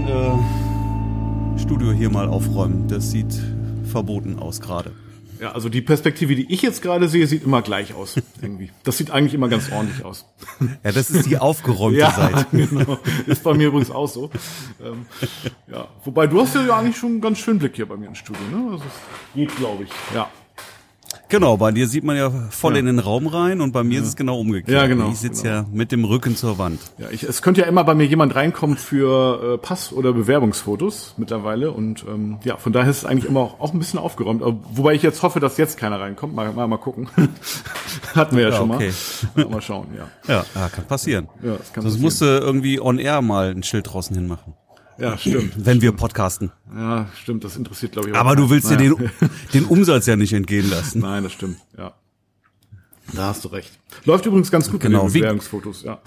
mein äh, Studio hier mal aufräumen. Das sieht verboten aus gerade. Ja, also die Perspektive, die ich jetzt gerade sehe, sieht immer gleich aus, irgendwie. Das sieht eigentlich immer ganz ordentlich aus. Ja, das ist die aufgeräumte ja, Seite. genau. Ist bei mir übrigens auch so. Ähm, ja, wobei du hast ja eigentlich schon einen ganz schönen Blick hier bei mir im Studio, ne? Also es geht, glaube ich. Ja. Genau, bei dir sieht man ja voll Ja. in den Raum rein und bei mir ist es genau umgekehrt. Ja, genau, Ich sitze genau. ja mit dem Rücken zur Wand. Ja, ich, es könnte ja immer bei mir jemand reinkommen für äh, Pass- oder Bewerbungsfotos mittlerweile und ähm, ja, von daher ist es eigentlich immer auch, auch ein bisschen aufgeräumt. Aber, wobei ich jetzt hoffe, dass jetzt keiner reinkommt. Mal, mal, mal gucken. Hatten wir ja, Ja, schon okay. mal. Mal schauen, ja. Ja, ja kann passieren. Ja, das kann Sonst passieren. musst du irgendwie on air mal ein Schild draußen hinmachen. Ja, stimmt. Wenn wir podcasten. Ja, stimmt. Das interessiert, glaube ich. auch Aber du keinen. willst dir Naja. den, den Umsatz ja nicht entgehen lassen. Nein, das stimmt, ja. Da hast du recht. Läuft übrigens ganz gut Genau, mit den Bewerbungsfotos, ja.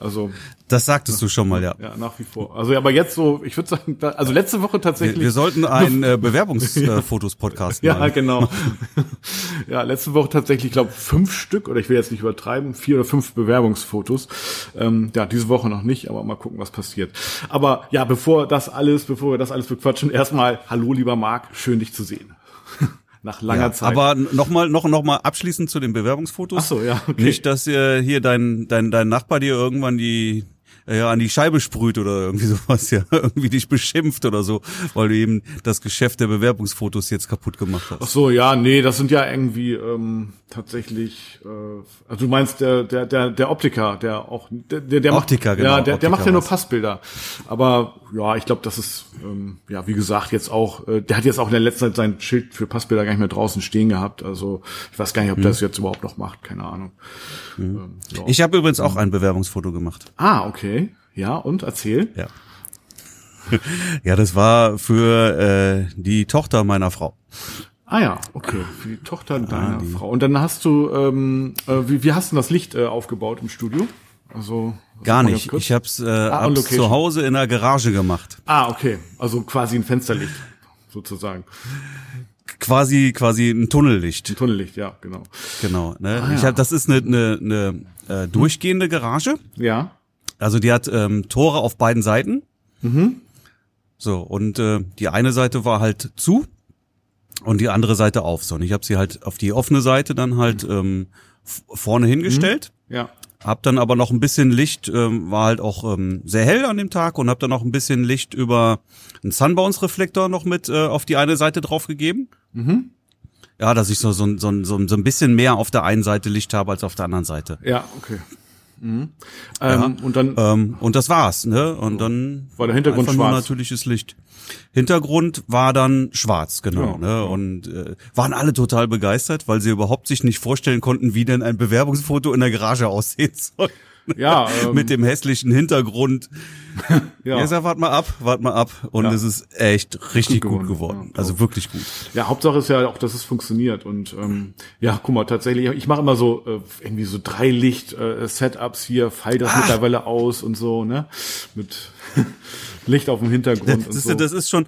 Also, Das sagtest du schon mal, ja. ja, nach wie vor. Also, ja, aber jetzt so, ich würde sagen, da- also letzte Woche Wir, tatsächlich. wir sollten einen äh, Bewerbungsfotos-Podcast ja, machen. genau. ja, letzte Woche tatsächlich, ich glaube, fünf Stück, oder ich will jetzt nicht übertreiben, vier oder fünf Bewerbungsfotos. Ähm, ja, diese Woche noch nicht, aber mal gucken, was passiert. Aber ja, bevor das alles, bevor wir das alles bequatschen, erstmal, hallo lieber Marc, schön dich zu sehen. Nach langer Ja, Zeit. aber nochmal noch, noch mal abschließend zu den Bewerbungsfotos. Ach so, ja, okay. Nicht, dass äh, hier dein, dein, dein Nachbar dir irgendwann die ja, an die Scheibe sprüht oder irgendwie sowas, ja, irgendwie dich beschimpft oder so, weil du eben das Geschäft der Bewerbungsfotos jetzt kaputt gemacht hast. Ach so, ja, nee, das sind ja irgendwie ähm, tatsächlich. Äh, also du meinst der der der der Optiker, der auch der der, der Optiker, macht, genau, ja, der, der Optiker macht ja nur. Passbilder. Aber ja, ich glaube, das ist ähm, ja wie gesagt jetzt auch. Äh, der hat jetzt auch in der letzten Zeit sein Schild für Passbilder gar nicht mehr draußen stehen gehabt. Also ich weiß gar nicht, ob der das jetzt überhaupt noch macht. Keine Ahnung. Ähm, ja. Ich habe übrigens auch ein Bewerbungsfoto gemacht. ah, okay. Ja, und erzähl. Ja. Ja, das war für äh, die Tochter meiner Frau. Ah ja, okay. Für die Tochter deiner Ah, die- Frau. Und dann hast du, ähm, äh, wie, wie hast du das Licht äh, aufgebaut im Studio? Also Gar nicht. Ich hab's, äh, on hab's location. zu Hause in der Garage gemacht. Ah, okay. Also quasi ein Fensterlicht, sozusagen. Quasi, quasi ein Tunnellicht. Ein Tunnellicht, ja, genau. Genau. Ne? Ah, ich ja. hab, das ist eine, eine, eine äh, durchgehende Garage. Ja. Also die hat ähm, Tore auf beiden Seiten. Mhm. So, und äh, die eine Seite war halt zu und die andere Seite auf. So, und ich habe sie halt auf die offene Seite dann halt ähm, f- vorne hingestellt. Ja. Hab dann aber noch ein bisschen Licht, ähm, war halt auch ähm, sehr hell an dem Tag und hab dann noch ein bisschen Licht über einen Sunbounce-Reflektor noch mit äh, auf die eine Seite draufgegeben. Mhm. Ja, dass ich so, so, so, so, so ein bisschen mehr auf der einen Seite Licht habe als auf der anderen Seite. Ja, okay. Mhm. Ähm, Und dann, Ähm, und das war's, ne? Und dann War der Hintergrund schwarz? natürliches Licht. Hintergrund war dann schwarz, genau. Ja, ne? ja. Und äh, waren alle total begeistert, weil sie überhaupt sich nicht vorstellen konnten, wie denn ein Bewerbungsfoto in der Garage aussehen soll. Ja, ähm, Mit dem hässlichen Hintergrund. ja. Ich sag, wart mal ab, wart mal ab. Und Ja. es ist echt richtig Gut gut geworden, geworden. ja. also wirklich gut. Ja, Hauptsache ist ja auch, dass es funktioniert. Und ähm, ja, guck mal, tatsächlich, ich mache immer so äh, irgendwie so drei Licht-Setups hier, fall das mittlerweile aus und so, ne? Mit Licht auf dem Hintergrund und Das, so. das ist schon.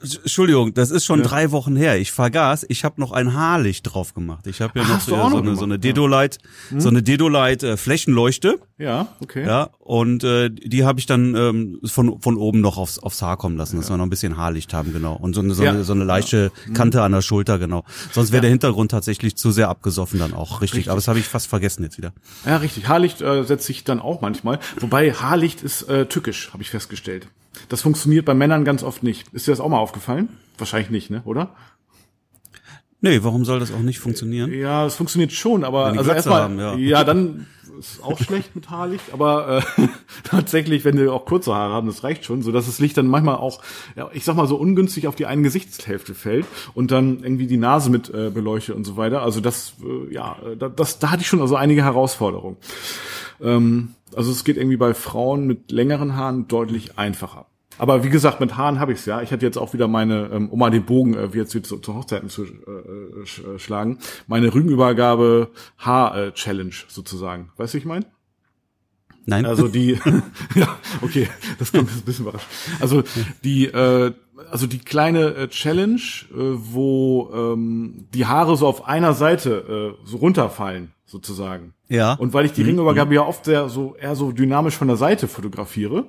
Entschuldigung, das ist schon drei Wochen her. Ich vergaß, ich habe noch ein Haarlicht drauf gemacht. Ich habe ja Ach, noch hast so, auch so, noch eine, so eine Dedolight, so eine Dedolight äh, Flächenleuchte, ja, okay. ja, und äh, die habe ich dann ähm, von von oben noch aufs aufs Haar kommen lassen, dass wir noch ein bisschen Haarlicht haben, genau, und so eine so, Ja. eine, so eine leichte Kante an der Schulter, genau. Sonst wäre der Hintergrund tatsächlich zu sehr abgesoffen dann auch, richtig. Richtig. Aber das habe ich fast vergessen jetzt wieder. Ja, richtig. Haarlicht äh, setze ich dann auch manchmal. Wobei Haarlicht ist äh, tückisch, habe ich festgestellt. Das funktioniert bei Männern ganz oft nicht. Ist dir das auch mal aufgefallen? Wahrscheinlich nicht, ne? Oder? Nee, warum soll das auch nicht funktionieren? Ja, es funktioniert schon, aber also Glatze erstmal, haben, ja. ja, dann ist auch schlecht mit Haarlicht, aber äh, tatsächlich, wenn wir auch kurze Haare haben, das reicht schon, so dass das Licht dann manchmal auch, ja, ich sag mal so ungünstig auf die eine Gesichtshälfte fällt und dann irgendwie die Nase mit äh, beleuchtet und so weiter. Also das, äh, ja, äh, da, das, da hatte ich schon also einige Herausforderungen. Ähm, also es geht irgendwie bei Frauen mit längeren Haaren deutlich einfacher. Aber wie gesagt, mit Haaren habe ich's ja. Ich hatte jetzt auch wieder meine, ähm, um mal den Bogen äh, wie jetzt zu, zu Hochzeiten zu äh, äh, sch- äh, schlagen, meine Rügenübergabe Haar-Challenge sozusagen. Weißt du, wie ich meine? Nein. Also die, ja, okay, das kommt jetzt ein bisschen überrascht. Also die, äh, also die kleine äh, Challenge, äh, wo ähm, die Haare so auf einer Seite äh, so runterfallen, sozusagen. Ja. Und weil ich die Ringübergabe ja oft sehr so eher so dynamisch von der Seite fotografiere,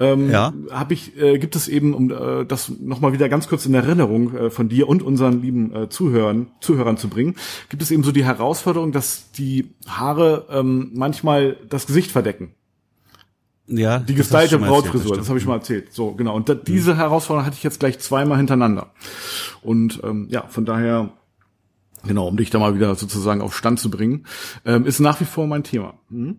ähm, Ja. habe ich, äh, gibt es eben, um äh, das nochmal wieder ganz kurz in Erinnerung äh, von dir und unseren lieben äh, Zuhörern, Zuhörern zu bringen, gibt es eben so die Herausforderung, dass die Haare ähm, manchmal das Gesicht verdecken. Ja. Die das gestylte Brautfrisur, das, stimmt. habe ich mal erzählt. So, genau. Und da, diese Herausforderung hatte ich jetzt gleich zweimal hintereinander. Und ähm, ja, von daher, genau, um dich da mal wieder sozusagen auf Stand zu bringen, ähm, ist nach wie vor mein Thema. Mhm.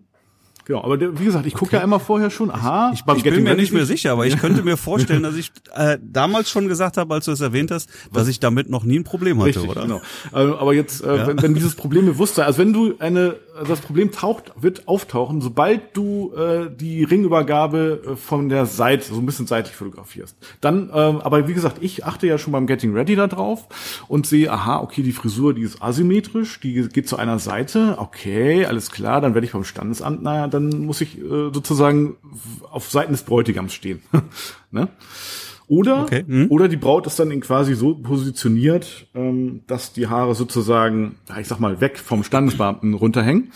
Genau, aber der, wie gesagt, ich gucke ja immer vorher schon, aha, Ich, beim ich bin mir nicht mehr sicher, aber ich könnte mir vorstellen, dass ich äh, damals schon gesagt habe, als du es erwähnt hast, dass ich damit noch nie ein Problem hatte, Richtig, oder? genau. Äh, aber jetzt, äh, wenn, wenn dieses Problem bewusst sei, also wenn du eine, das Problem taucht, wird auftauchen, sobald du äh, die Ringübergabe äh, von der Seite, so ein bisschen seitlich fotografierst. Dann, ähm, aber wie gesagt, ich achte ja schon beim Getting Ready da drauf und sehe, aha, okay, die Frisur, die ist asymmetrisch, die geht zu einer Seite, okay, alles klar, dann werde ich beim Standesamt, naja, dann muss ich äh, sozusagen auf Seiten des Bräutigams stehen. ne? Oder, Okay, hm. oder die Braut ist dann in quasi so positioniert, ähm, dass die Haare sozusagen, ich sag mal, weg vom Standesbeamten runterhängen.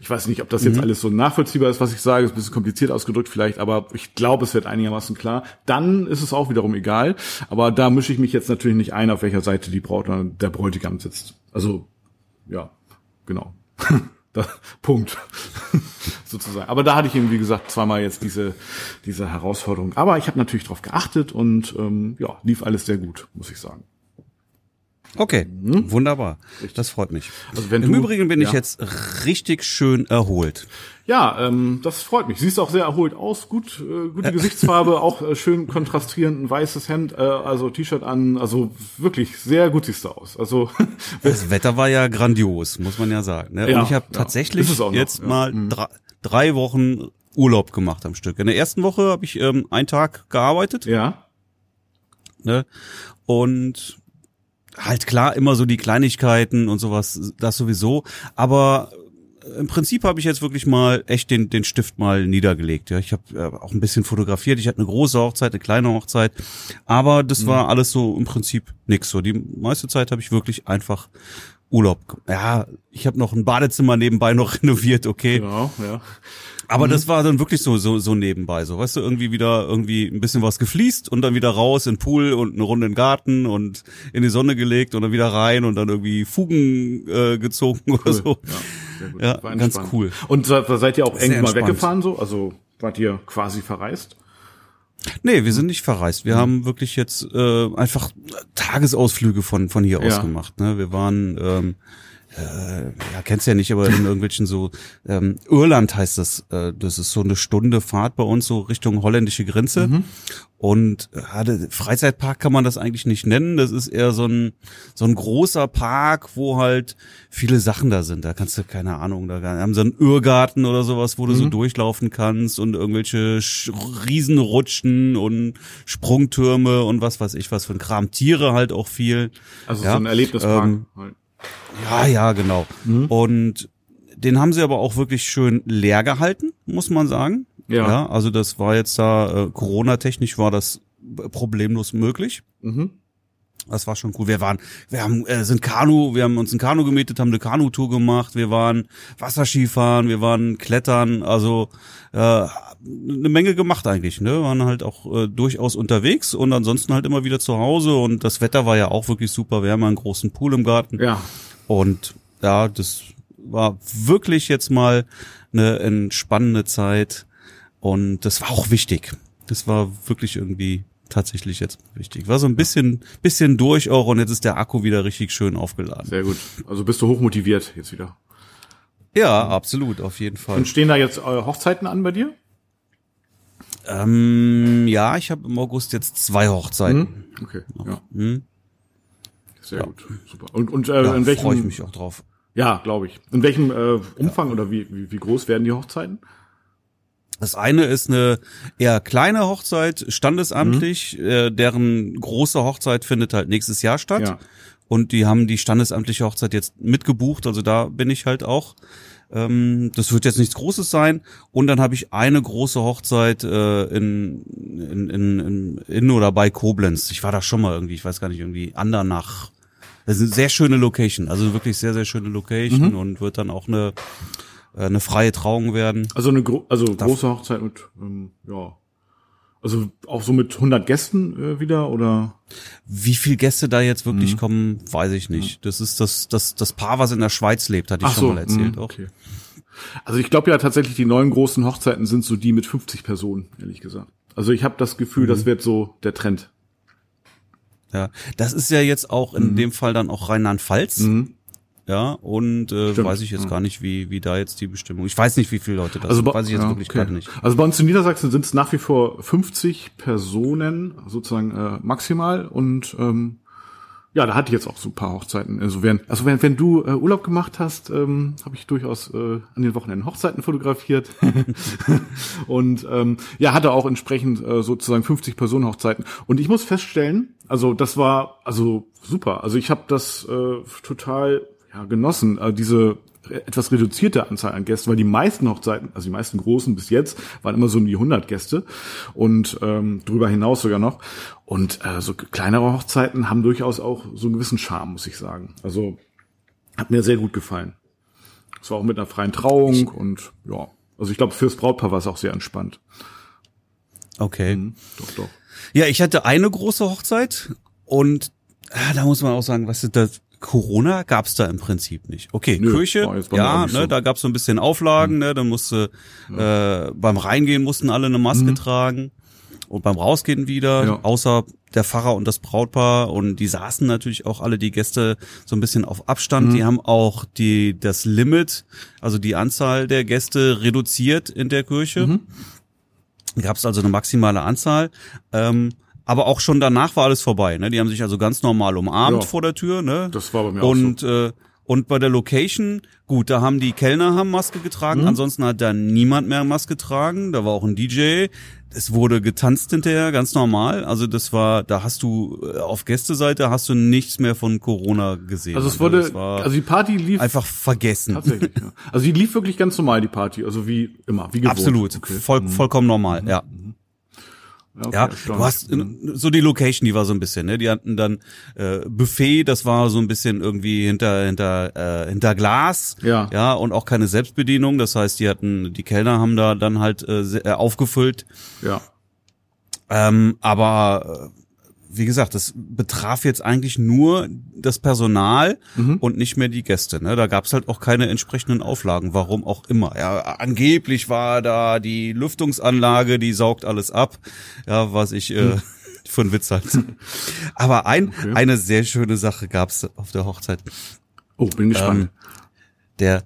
Ich weiß nicht, ob das jetzt alles so nachvollziehbar ist, was ich sage, ist ein bisschen kompliziert ausgedrückt vielleicht, aber ich glaube, es wird einigermaßen klar. Dann ist es auch wiederum egal. Aber da mische ich mich jetzt natürlich nicht ein, auf welcher Seite die Braut oder der Bräutigam sitzt. Also, ja, genau. da, Punkt. sozusagen. Aber da hatte ich eben, wie gesagt, zweimal jetzt diese, diese Herausforderung. Aber ich habe natürlich darauf geachtet und ähm, ja, lief alles sehr gut, muss ich sagen. Okay, wunderbar. Das freut mich. Mhm. Also wenn Im du- Übrigen bin ich ja. jetzt richtig schön erholt. Ja, ähm, das freut mich. Siehst auch sehr erholt aus, gut, äh, gute Gesichtsfarbe, auch äh, schön kontrastierend, ein weißes Hemd, äh, also T-Shirt an, also wirklich sehr gut siehst du aus. Also Das Wetter war ja grandios, muss man ja sagen. Ne? Ja, Und ich habe ja. tatsächlich jetzt ja. Mhm. mal drei, drei Wochen Urlaub gemacht am Stück. In der ersten Woche habe ich ähm, einen Tag gearbeitet. ja, Ne? Und halt klar immer so die Kleinigkeiten und sowas, das sowieso. Aber im Prinzip habe ich jetzt wirklich mal echt den, den Stift mal niedergelegt. Ja, ich habe äh, auch ein bisschen fotografiert. Ich hatte eine große Hochzeit, eine kleine Hochzeit, aber das Mhm. war alles so im Prinzip nix. So die meiste Zeit habe ich wirklich einfach Urlaub. Ja, ich habe noch ein Badezimmer nebenbei noch renoviert. Okay, genau, ja. Aber das war dann wirklich so, so, so nebenbei, so, weißt du, irgendwie wieder irgendwie ein bisschen was gefliest und dann wieder raus in den Pool und eine Runde in den Garten und in die Sonne gelegt und dann wieder rein und dann irgendwie Fugen äh, gezogen oder so. Ja. Ja, ganz cool. Und se- seid ihr auch eng mal weggefahren so? Also wart ihr quasi verreist? Nee, wir sind nicht verreist. Mhm. Wir haben wirklich jetzt äh, einfach Tagesausflüge von von hier aus Ja. gemacht. Ne? Wir waren ähm, äh, ja, kennst ja nicht, aber in irgendwelchen so ähm, Irland heißt das. Äh, das ist so eine Stunde Fahrt bei uns so Richtung holländische Grenze. Mhm. Und äh, Freizeitpark kann man das eigentlich nicht nennen. Das ist eher so ein so ein großer Park, wo halt viele Sachen da sind. Da kannst du keine Ahnung, da haben sie einen Irrgarten oder sowas, wo du Mhm. so durchlaufen kannst und irgendwelche Sch Riesenrutschen und Sprungtürme und was weiß ich was für ein Kram. Tiere halt auch viel. Also Ja, so ein Erlebnispark. ähm, halt. Ja, ja, genau. Mhm. Und den haben sie aber auch wirklich schön leer gehalten, muss man sagen. Ja. also das war jetzt da, äh, Corona-technisch war das problemlos möglich. Mhm. Das war schon cool. Wir waren, wir haben, äh, sind Kanu, wir haben uns ein Kanu gemietet, haben eine Kanutour gemacht, wir waren Wasserskifahren, wir waren Klettern, also äh, eine Menge gemacht eigentlich, ne? Waren halt auch äh, durchaus unterwegs und ansonsten halt immer wieder zu Hause und das Wetter war ja auch wirklich super. Wir haben einen großen Pool im Garten. Ja. Und ja, das war wirklich jetzt mal eine entspannende Zeit und das war auch wichtig. Das war wirklich irgendwie tatsächlich jetzt wichtig. War so ein bisschen, bisschen durch auch und jetzt ist der Akku wieder richtig schön aufgeladen. Sehr gut. Also bist du hochmotiviert jetzt wieder. Ja, absolut, auf jeden Fall. Und stehen da jetzt äh, Hochzeiten an bei dir? Ähm, ja, ich habe im August jetzt zwei Hochzeiten. Okay. Ja. Hm? Sehr gut. Super. Und, und äh, Ja, in welchem freue ich mich auch drauf. Ja, glaube ich. In welchem äh, Umfang oder wie, wie, wie groß werden die Hochzeiten? Das eine ist eine eher kleine Hochzeit, standesamtlich, äh, deren große Hochzeit findet halt nächstes Jahr statt. Ja. Und die haben die standesamtliche Hochzeit jetzt mitgebucht, also da bin ich halt auch. Ähm, das wird jetzt nichts Großes sein. Und dann habe ich eine große Hochzeit äh, in, in, in, in, in oder bei Koblenz. Ich war da schon mal irgendwie, ich weiß gar nicht, irgendwie Andernach. Das ist eine sehr schöne Location, also wirklich sehr, sehr schöne Location und wird dann auch eine, eine freie Trauung werden. Also eine gro also große Hochzeit mit ähm, ja Also auch so mit 100 Gästen äh, wieder oder? Wie viel Gäste da jetzt wirklich mhm. kommen, weiß ich nicht. Das ist das, das, das Paar, was in der Schweiz lebt, hatte ich Ach schon so, mal erzählt. Mh, okay. Also ich glaube ja tatsächlich, die neuen großen Hochzeiten sind so die mit 50 Personen, ehrlich gesagt. Also ich habe das Gefühl, mhm. das wird so der Trend. Ja, das ist ja jetzt auch in mhm. dem Fall dann auch Rheinland-Pfalz. Mhm. Ja, und äh, weiß ich jetzt ja. gar nicht, wie, wie da jetzt die Bestimmung. Ich weiß nicht, wie viele Leute das also sind. Weiß ich jetzt ja, wirklich okay. gerade nicht. Also bei uns in Niedersachsen sind es nach wie vor 50 Personen sozusagen äh, maximal und ähm, ja, da hatte ich jetzt auch so ein paar Hochzeiten. Also wenn, also wenn, wenn du äh, Urlaub gemacht hast, ähm, habe ich durchaus äh, an den Wochenenden Hochzeiten fotografiert und ähm, ja, hatte auch entsprechend äh, sozusagen 50 Personen Hochzeiten. Und ich muss feststellen, also das war also super. Also ich habe das äh, total ja, genossen, äh, diese etwas reduzierte Anzahl an Gästen, weil die meisten Hochzeiten, also die meisten großen bis jetzt, waren immer so um die 100 Gäste und ähm, darüber hinaus sogar noch. Und äh, so kleinere Hochzeiten haben durchaus auch so einen gewissen Charme, muss ich sagen. Also hat mir sehr gut gefallen. Es war auch mit einer freien Trauung und ja, also ich glaube fürs Brautpaar war es auch sehr entspannt. Okay. Mhm, doch, doch. Ja, ich hatte eine große Hochzeit und ah, da muss man auch sagen, was ist das? Corona gab's da im Prinzip nicht. Okay, Nö, Kirche, ja, ne, so. da gab's so ein bisschen Auflagen, hm. ne, dann musste ja. äh, beim Reingehen mussten alle eine Maske hm. tragen und beim Rausgehen wieder, ja. außer der Pfarrer und das Brautpaar und die saßen natürlich auch alle die Gäste so ein bisschen auf Abstand. Mhm. Die haben auch die das Limit, also die Anzahl der Gäste reduziert in der Kirche. Mhm. Gab es also eine maximale Anzahl. Ähm, aber auch schon danach war alles vorbei. Ne? Die haben sich also ganz normal umarmt ja, vor der Tür. Ne? Das war bei mir und, auch so. Äh, und bei der Location, gut, da haben die Kellner haben Maske getragen, mhm. ansonsten hat da niemand mehr Maske getragen. Da war auch ein DJ. Es wurde getanzt hinterher, ganz normal. Also das war, da hast du äh, auf Gästeseite hast du nichts mehr von Corona gesehen. Also es wurde, also, also die Party lief einfach vergessen. Tatsächlich. Ja. Also die lief wirklich ganz normal die Party, also wie immer, wie gewohnt. Absolut, okay. Voll, mhm. vollkommen normal, mhm. ja. Okay, ja, du hast so die Location, die war so ein bisschen, ne? Die hatten dann äh, Buffet, das war so ein bisschen irgendwie hinter hinter äh, hinter Glas, ja, ja, und auch keine Selbstbedienung. Das heißt, die hatten die Kellner haben da dann halt äh, äh aufgefüllt. Ja. Ähm, aber äh, wie gesagt, das betraf jetzt eigentlich nur das Personal mhm. und nicht mehr die Gäste. Ne? Da gab es halt auch keine entsprechenden Auflagen, warum auch immer. Ja, angeblich war da die Lüftungsanlage, die saugt alles ab. Ja, was ich äh, mhm. für einen Witz halt. Aber ein, okay. eine sehr schöne Sache gab es auf der Hochzeit. Oh, bin gespannt. Ähm, der,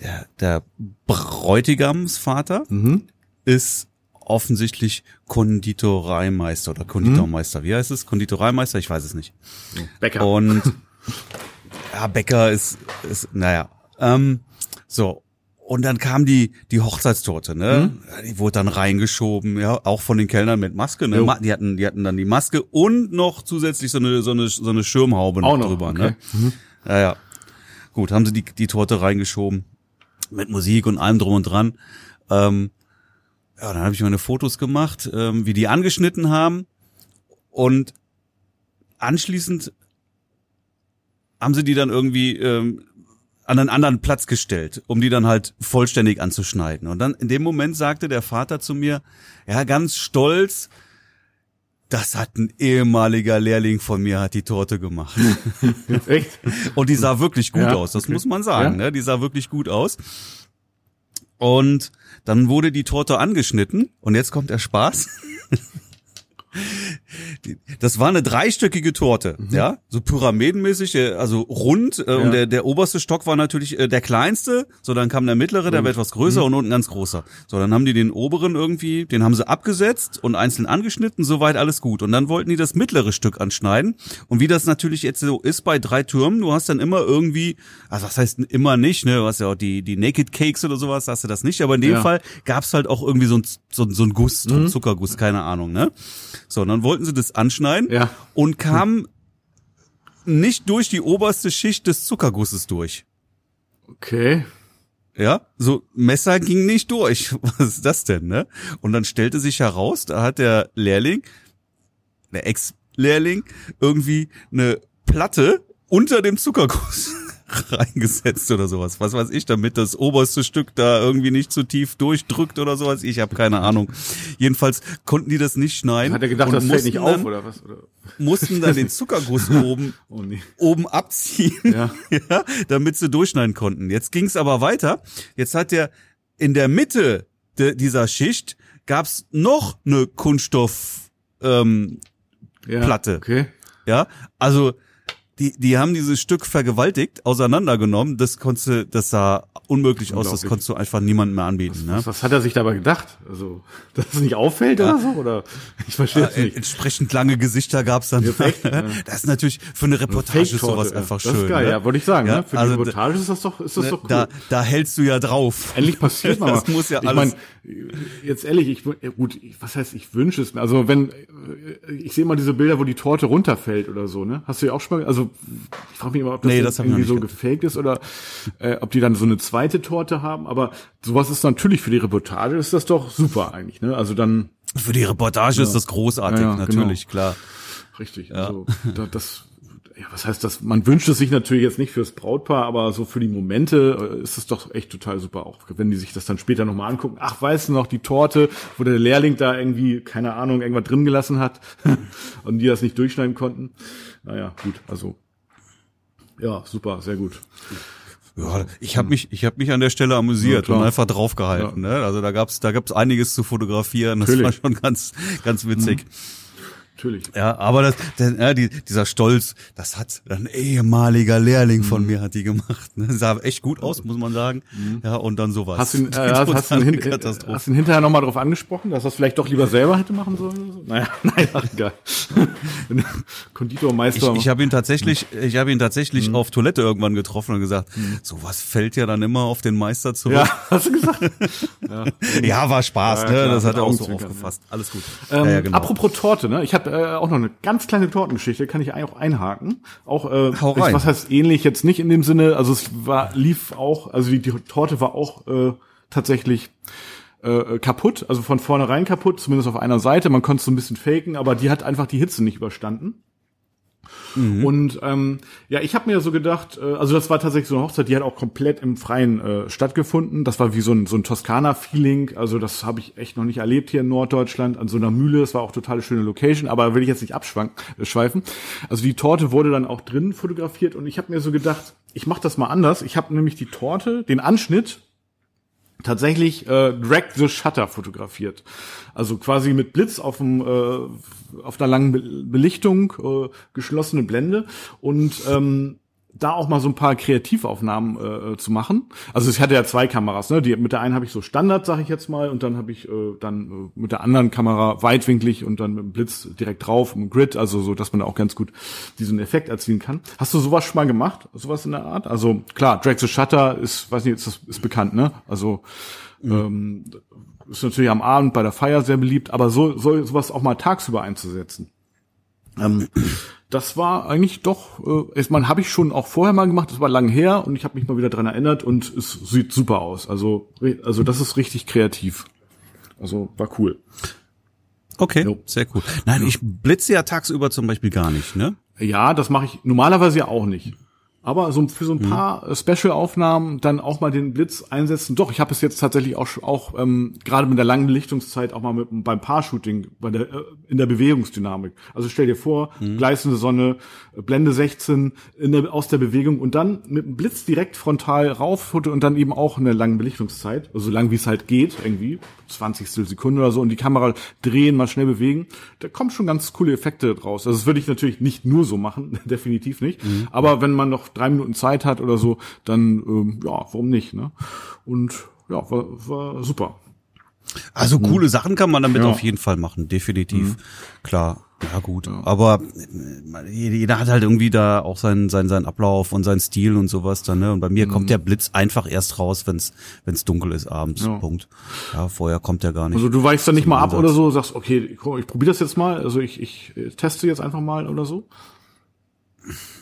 der, der Bräutigamsvater mhm. ist offensichtlich Konditoreimeister oder Konditormeister. Hm? Wie heißt es? Konditoreimeister? Ich weiß es nicht. Bäcker. Und ja, Bäcker ist, ist naja. Ähm, so. Und dann kam die, die Hochzeitstorte, ne? Hm? Die wurde dann reingeschoben, ja, auch von den Kellnern mit Maske, ne? Jo. Die hatten, die hatten dann die Maske und noch zusätzlich so eine, so eine, so eine Schirmhaube noch, noch drüber, okay. ne? Mhm. Ja, ja. Gut, haben sie die, die Torte reingeschoben. Mit Musik und allem drum und dran. Ähm, ja, dann habe ich meine Fotos gemacht, ähm, wie die angeschnitten haben und anschließend haben sie die dann irgendwie ähm, an einen anderen Platz gestellt, um die dann halt vollständig anzuschneiden. Und dann in dem Moment sagte der Vater zu mir, ja, ganz stolz, das hat ein ehemaliger Lehrling von mir, hat die Torte gemacht. Echt? Und die sah wirklich gut ja, aus, das okay. muss man sagen. Ja? Ne? Die sah wirklich gut aus. Und dann wurde die Torte angeschnitten und jetzt kommt der Spaß. das war eine dreistöckige Torte, mhm. ja, so pyramidenmäßig, also rund. Äh, ja. Und der, der oberste Stock war natürlich äh, der kleinste. So, dann kam der mittlere, der war etwas größer mhm. und unten ganz großer. So, dann haben die den oberen irgendwie, den haben sie abgesetzt und einzeln angeschnitten. Soweit alles gut. Und dann wollten die das mittlere Stück anschneiden. Und wie das natürlich jetzt so ist bei drei Türmen, du hast dann immer irgendwie, also was heißt immer nicht, ne? Du hast ja auch die die Naked Cakes oder sowas, hast du das nicht. Aber in dem ja. Fall gab's halt auch irgendwie so ein so, so ein Guss, mhm. Zuckerguss, keine Ahnung, ne? So, und dann wollten sie das anschneiden ja. und kamen nicht durch die oberste Schicht des Zuckergusses durch. Okay. Ja, so Messer ging nicht durch. Was ist das denn, ne? Und dann stellte sich heraus, da hat der Lehrling, der Ex-Lehrling, irgendwie eine Platte unter dem Zuckerguss reingesetzt oder sowas. Was weiß ich, damit das oberste Stück da irgendwie nicht zu tief durchdrückt oder sowas. Ich habe keine Ahnung. Jedenfalls konnten die das nicht schneiden. Hat er gedacht, das fällt nicht auf dann, oder was? Oder? Mussten dann den Zuckerguss oben, oh nee. oben abziehen, ja. ja, damit sie durchschneiden konnten. Jetzt ging's aber weiter. Jetzt hat der in der Mitte de, dieser Schicht gab's noch eine Kunststoff ähm, ja, Platte. Okay. Ja, also die, die haben dieses Stück vergewaltigt, auseinandergenommen. Das konnte, das sah unmöglich aus. Das konntest du einfach niemandem mehr anbieten. Was, ne? was, was hat er sich dabei gedacht? Also, dass es nicht auffällt ja. oder so? Oder ich verstehe es äh, nicht. Entsprechend lange Gesichter gab's dann. Perfekt, ja. Das ist natürlich für eine Reportage also sowas ja. einfach schön. Das ist geil, ne? ja, wollte ich sagen. Ne? Für also, die Reportage ist das doch, ist das ne, doch cool. Da, da hältst du ja drauf. Endlich passiert mal. das muss ja ich alles. Mein, jetzt ehrlich, ich gut, was heißt, ich wünsche es mir. Also wenn ich sehe mal diese Bilder, wo die Torte runterfällt oder so, ne? Hast du ja auch schon mal, also ich frage mich immer, ob das, nee, das irgendwie so gefaked ist oder äh, ob die dann so eine zweite Torte haben. Aber sowas ist natürlich für die Reportage ist das doch super eigentlich. Ne? Also dann für die Reportage ja. ist das großartig, ja, ja, natürlich, genau. klar. Richtig. Ja. Also da, das ja, was heißt das? Man wünscht es sich natürlich jetzt nicht fürs Brautpaar, aber so für die Momente äh, ist es doch echt total super, auch wenn die sich das dann später nochmal angucken. Ach, weißt du noch, die Torte, wo der Lehrling da irgendwie, keine Ahnung, irgendwas drin gelassen hat und die das nicht durchschneiden konnten. Naja, gut, also ja, super, sehr gut. Ja, ich habe mich, ich habe mich an der Stelle amüsiert ja, und einfach draufgehalten. Ja. Ne? Also da gab's, da gab's einiges zu fotografieren. Das Natürlich. war schon ganz, ganz witzig. Mhm natürlich. Ja, aber das, das ja, die, dieser Stolz, das hat ein ehemaliger Lehrling von mhm. mir hat die gemacht. Ne? Sah echt gut aus, muss man sagen. Mhm. Ja, und dann sowas. Hast du ihn, äh, hast, hast, hin, hast ihn hinterher nochmal drauf angesprochen, dass das vielleicht doch lieber selber hätte machen sollen? So? Naja, nein, ach, egal. Konditormeister. Ich, ich habe ihn tatsächlich, ich habe ihn tatsächlich mhm. auf Toilette irgendwann getroffen und gesagt, mhm. sowas fällt ja dann immer auf den Meister zurück. Ja, hast du gesagt? ja, ja war Spaß, ja, ne? das hat er auch so aufgefasst. Alles gut. Ähm, genau. Apropos Torte, ne? Ich habe äh, auch noch eine ganz kleine Tortengeschichte, kann ich eigentlich auch einhaken. Auch äh. Ich, was heißt ähnlich jetzt nicht in dem Sinne, also es war lief auch, also die, die Torte war auch äh, tatsächlich äh, kaputt, also von vornherein kaputt, zumindest auf einer Seite. Man konnte es so ein bisschen faken, aber die hat einfach die Hitze nicht überstanden. Mhm. Und ähm, ja, ich habe mir so gedacht, äh, also das war tatsächlich so eine Hochzeit, die hat auch komplett im Freien äh, stattgefunden. Das war wie so ein, so ein Toskana-Feeling. Also das habe ich echt noch nicht erlebt hier in Norddeutschland an so einer Mühle. Das war auch totale schöne Location, aber will ich jetzt nicht abschweifen. Äh, also die Torte wurde dann auch drin fotografiert und ich habe mir so gedacht, ich mache das mal anders. Ich habe nämlich die Torte, den Anschnitt tatsächlich äh, Drag the Shutter fotografiert. Also quasi mit Blitz auf dem äh, auf einer langen Be Belichtung, äh, geschlossene Blende und ähm, da auch mal so ein paar Kreativaufnahmen äh, äh, zu machen. Also ich hatte ja zwei Kameras, ne? Die, mit der einen habe ich so Standard, sag ich jetzt mal, und dann habe ich äh, dann äh, mit der anderen Kamera weitwinklig und dann mit dem Blitz direkt drauf, im Grid, also so, dass man da auch ganz gut diesen Effekt erzielen kann. Hast du sowas schon mal gemacht? Sowas in der Art? Also klar, Drag the Shutter ist, weiß nicht, ist, ist bekannt, ne? Also mhm. ähm, ist natürlich am Abend bei der Feier sehr beliebt, aber so, so sowas auch mal tagsüber einzusetzen. Ähm, das war eigentlich doch, äh, erstmal habe ich schon auch vorher mal gemacht, das war lang her und ich habe mich mal wieder dran erinnert und es sieht super aus. Also, also das ist richtig kreativ. Also war cool. Okay, jo. sehr cool. Nein, ich blitze ja tagsüber zum Beispiel gar nicht, ne? Ja, das mache ich normalerweise ja auch nicht. Aber so für so ein mhm. paar mhm. Special-Aufnahmen dann auch mal den Blitz einsetzen. Doch, ich habe es jetzt tatsächlich auch auch ähm, gerade mit der langen Belichtungszeit auch mal mit, beim Paar-Shooting bei der äh, in der Bewegungsdynamik. Also stell dir vor, mhm. gleißende Sonne, Blende 16 in der, aus der Bewegung und dann mit dem Blitz direkt frontal rauf und dann eben auch in der langen Belichtungszeit, also so lang wie es halt geht, irgendwie 20 Sekunden oder so und die Kamera drehen, mal schnell bewegen. Da kommen schon ganz coole Effekte draus. Also das würde ich natürlich nicht nur so machen, definitiv nicht. Mhm. Aber wenn man noch drei Minuten Zeit hat oder so, dann ähm, ja, warum nicht? Ne? Und ja, war, war super. Also mhm. coole Sachen kann man damit ja. auf jeden Fall machen, definitiv. Mhm. Klar. Ja gut, ja. aber äh, jeder hat halt irgendwie da auch seinen seinen seinen Ablauf und seinen Stil und sowas dann, ne? Und bei mir mhm. kommt der Blitz einfach erst raus, wenn's wenn's dunkel ist abends. Ja. Punkt. Ja, vorher kommt der gar nicht. Also du weichst dann nicht mal ab oder so, sagst, okay, ich, ich probiere das jetzt mal, also ich ich teste jetzt einfach mal oder so.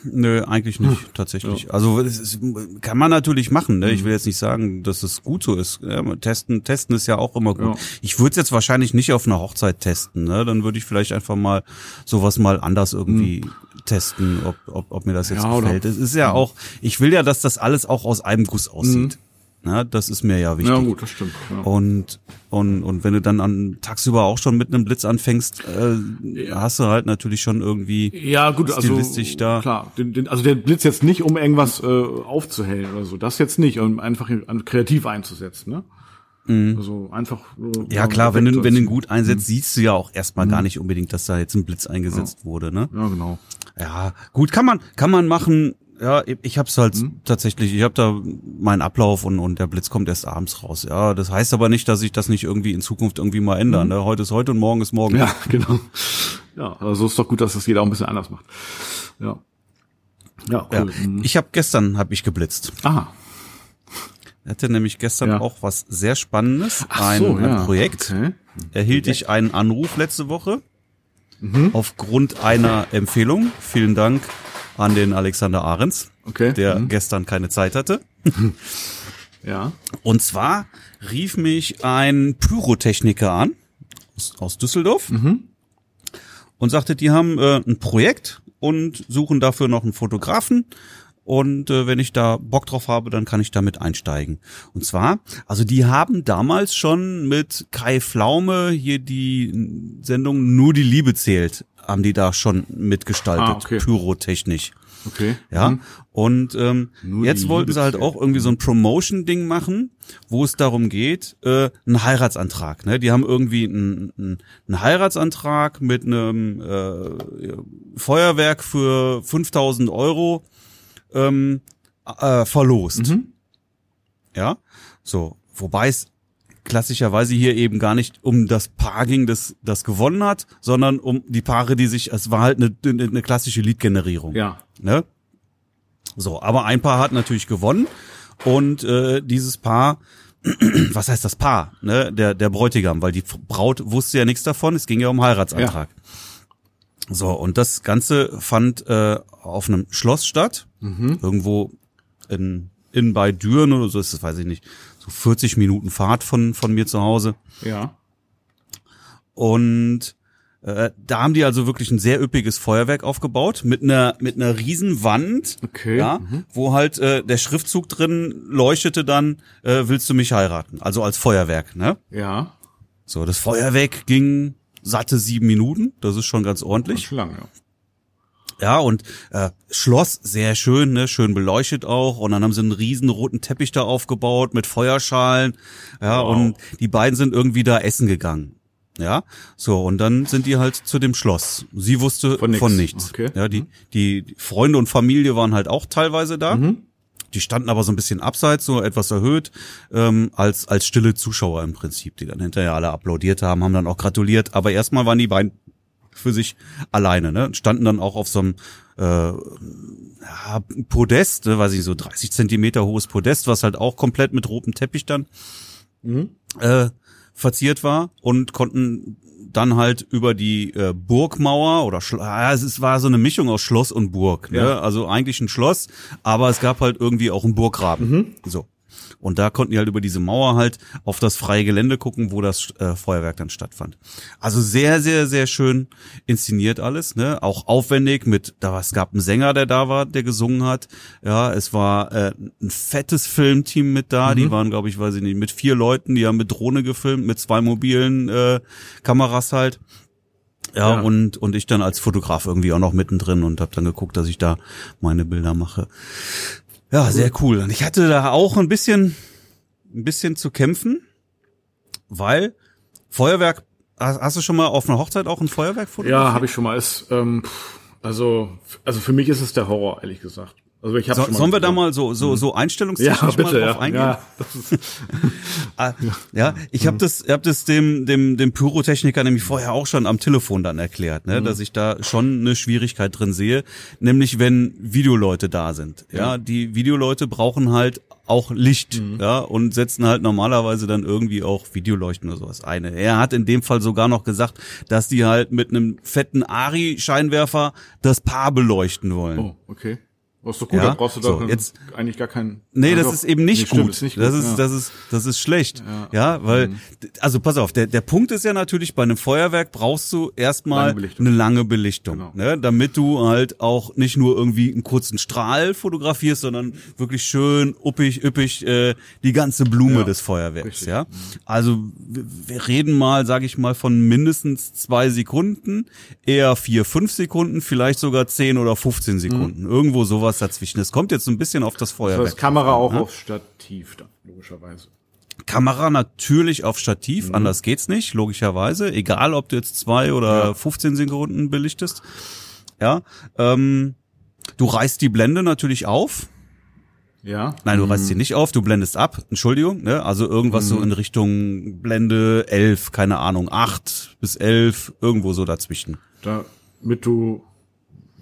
Nö, eigentlich nicht, tatsächlich. Also es ist, kann man natürlich machen. Ne? Ich will jetzt nicht sagen, dass es gut so ist. Ja, testen, testen ist ja auch immer gut. Ja. Ich würde es jetzt wahrscheinlich nicht auf einer Hochzeit testen. Ne? Dann würde ich vielleicht einfach mal sowas mal anders irgendwie testen, ob, ob, ob mir das jetzt Ja, gefällt. Es ist ja auch, ich will ja, dass das alles auch aus einem Guss aussieht. Na, das ist mir ja wichtig. Ja, gut, das stimmt. Ja. Und, und, und wenn du dann an, tagsüber auch schon mit einem Blitz anfängst, äh, hast du halt natürlich schon irgendwie Ja, gut, also stilistisch da. klar. Den, den, also der Blitz jetzt nicht, um irgendwas äh, aufzuhellen oder so. Das jetzt nicht, um einfach kreativ einzusetzen, ne? Also einfach. äh, Mhm. Ja klar, wenn du, wenn du ihn gut einsetzt, siehst du ja auch erstmal gar nicht unbedingt, dass da jetzt ein Blitz eingesetzt wurde, ne? Ja, genau. Ja, gut, kann man, kann man machen. Ja, ich- hab's halt Mhm. tatsächlich, ich habe da meinen Ablauf und, und der Blitz kommt erst abends raus. Ja, das heißt aber nicht, dass ich das nicht irgendwie in Zukunft irgendwie mal ändern. Ne? Heute ist heute und morgen ist morgen. Ja, genau. Ja, also ist doch gut, dass das jeder auch ein bisschen anders macht. Ja. Ja, Ja. cool. Mhm. Ich habe gestern hab ich geblitzt. Aha. Ich hatte nämlich gestern Ja. auch was sehr Spannendes. Ach ein, so, ein ja. Projekt. Okay. Erhielt ich einen Anruf letzte Woche Mhm. aufgrund einer Empfehlung. Vielen Dank an den Alexander Ahrens, Okay. der Mhm. gestern keine Zeit hatte. Ja. Und zwar rief mich ein Pyrotechniker an aus, aus Düsseldorf Mhm. und sagte, die haben äh, ein Projekt und suchen dafür noch einen Fotografen. Und äh, wenn ich da Bock drauf habe, dann kann ich damit einsteigen. Und zwar, also die haben damals schon mit Kai Pflaume hier die Sendung Nur die Liebe zählt, haben die da schon mitgestaltet, Ah, okay. pyrotechnisch. Okay. Ja. Mhm. Und ähm, Nur jetzt wollten sie halt auch irgendwie so ein Promotion-Ding machen, wo es darum geht, äh, einen Heiratsantrag. Ne? Die haben irgendwie einen, einen, einen Heiratsantrag mit einem äh, Feuerwerk für 5000 Euro ähm, äh, verlost. Mhm. Ja, so. Wobei es klassischerweise hier eben gar nicht um das Paar ging, das das gewonnen hat, sondern um die Paare, die sich, es war halt eine, eine, klassische Lead-Generierung. Ja. Ne? So, aber ein Paar hat natürlich gewonnen und äh, dieses Paar, was heißt das Paar? Ne? Der der Bräutigam, weil die Braut wusste ja nichts davon. Es ging ja um Heiratsantrag. So und das Ganze fand äh, auf einem Schloss statt, irgendwo in in bei Düren oder so. ist Das weiß ich nicht. So 40 Minuten Fahrt von von mir zu Hause. Ja. Und äh, da haben die also wirklich ein sehr üppiges Feuerwerk aufgebaut mit einer mit einer riesen Wand, Okay. ja, Mhm. wo halt äh, der Schriftzug drin leuchtete dann, äh, willst du mich heiraten? Also als Feuerwerk, ne? Ja. So, das Feuerwerk ging satte sieben Minuten, das ist schon ganz ordentlich. ist lang, ja. Ja, und äh, Schloss sehr schön, ne, schön beleuchtet auch. Und dann haben sie einen riesen roten Teppich da aufgebaut mit Feuerschalen. Ja, Wow. und die beiden sind irgendwie da essen gegangen. Ja, so und dann sind die halt zu dem Schloss. Sie wusste Von von, nichts. Okay. Ja, die die Freunde und Familie waren halt auch teilweise da. Die standen aber so ein bisschen abseits, so etwas erhöht, ähm, als als stille Zuschauer im Prinzip, die dann hinterher alle applaudiert haben, haben dann auch gratuliert. Aber erstmal waren die beiden für sich alleine, ne? Standen dann auch auf so einem äh, ja, Podest, ne, weiß ich so 30 Zentimeter hohes Podest, was halt auch komplett mit rotem Teppich dann äh, verziert war und konnten dann halt über die äh, Burgmauer oder Schlo ja, es war so eine Mischung aus Schloss und Burg, ne? Ja. Also eigentlich ein Schloss, aber es gab halt irgendwie auch einen Burggraben. So. Und da konnten die halt über diese Mauer halt auf das freie Gelände gucken, wo das äh, Feuerwerk dann stattfand. Also sehr, sehr, sehr schön inszeniert alles, ne? Auch aufwendig mit, da war, es gab einen Sänger, der da war, der gesungen hat. Ja, es war äh, ein fettes Filmteam mit da. Die waren, glaube ich, weiß ich nicht, mit vier Leuten, die haben mit Drohne gefilmt, mit zwei mobilen äh, Kameras halt. Ja, Ja. und und ich dann als Fotograf irgendwie auch noch mittendrin und habe dann geguckt, dass ich da meine Bilder mache. Ja, sehr cool. Und ich hatte da auch ein bisschen, ein bisschen zu kämpfen, weil Feuerwerk. Hast du schon mal auf einer Hochzeit auch ein Feuerwerk fotografiert? Ja, habe ich schon mal. Ist, ähm, also, also für mich ist es der Horror, ehrlich gesagt. Also ich So, schon sollen wir da mal so so so Ja, einstellungstechnisch bitte, mal drauf ja. eingehen? ja Ah, ja, ich habe das, hab das dem, dem, dem Pyrotechniker nämlich vorher auch schon am Telefon dann erklärt, ne, dass ich da schon eine Schwierigkeit drin sehe, nämlich wenn Videoleute da sind. Ja, die Videoleute brauchen halt auch Licht, ja, und setzen halt normalerweise dann irgendwie auch Videoleuchten oder sowas ein. Er hat in dem Fall sogar noch gesagt, dass die halt mit einem fetten Ari-Scheinwerfer das Paar beleuchten wollen. Oh, okay. Das ist doch gut, Ja, da brauchst du so, doch jetzt- eigentlich gar keinen. Nee, das Also, ist eben nicht nee, stimmt, gut. ist nicht das gut, ist, ja. das ist, das ist schlecht. Ja. Ja, weil, also pass auf, der, der Punkt ist ja natürlich, bei einem Feuerwerk brauchst du erstmal Lange eine lange Belichtung, Genau. ne, damit du halt auch nicht nur irgendwie einen kurzen Strahl fotografierst, sondern wirklich schön uppig, üppig äh, die ganze Blume des Feuerwerks, richtig. ja. Also wir reden mal, sage ich mal, von mindestens zwei Sekunden, eher vier, fünf Sekunden, vielleicht sogar zehn oder 15 Sekunden, irgendwo sowas dazwischen. Es kommt jetzt ein bisschen auf das Das Feuerwerk. heißt, Kamera auch Ja. auf Stativ dann, logischerweise. Kamera natürlich auf Stativ, Mhm. anders geht's nicht, logischerweise. Egal, ob du jetzt zwei oder Ja. 15 Sekunden belichtest. Ja, ähm, du reißt die Blende natürlich auf. Ja. Nein, du reißt sie nicht auf, du blendest ab. Entschuldigung, ne? Also irgendwas Mhm. so in Richtung Blende 11, keine Ahnung, 8 bis 11, irgendwo so dazwischen. Damit du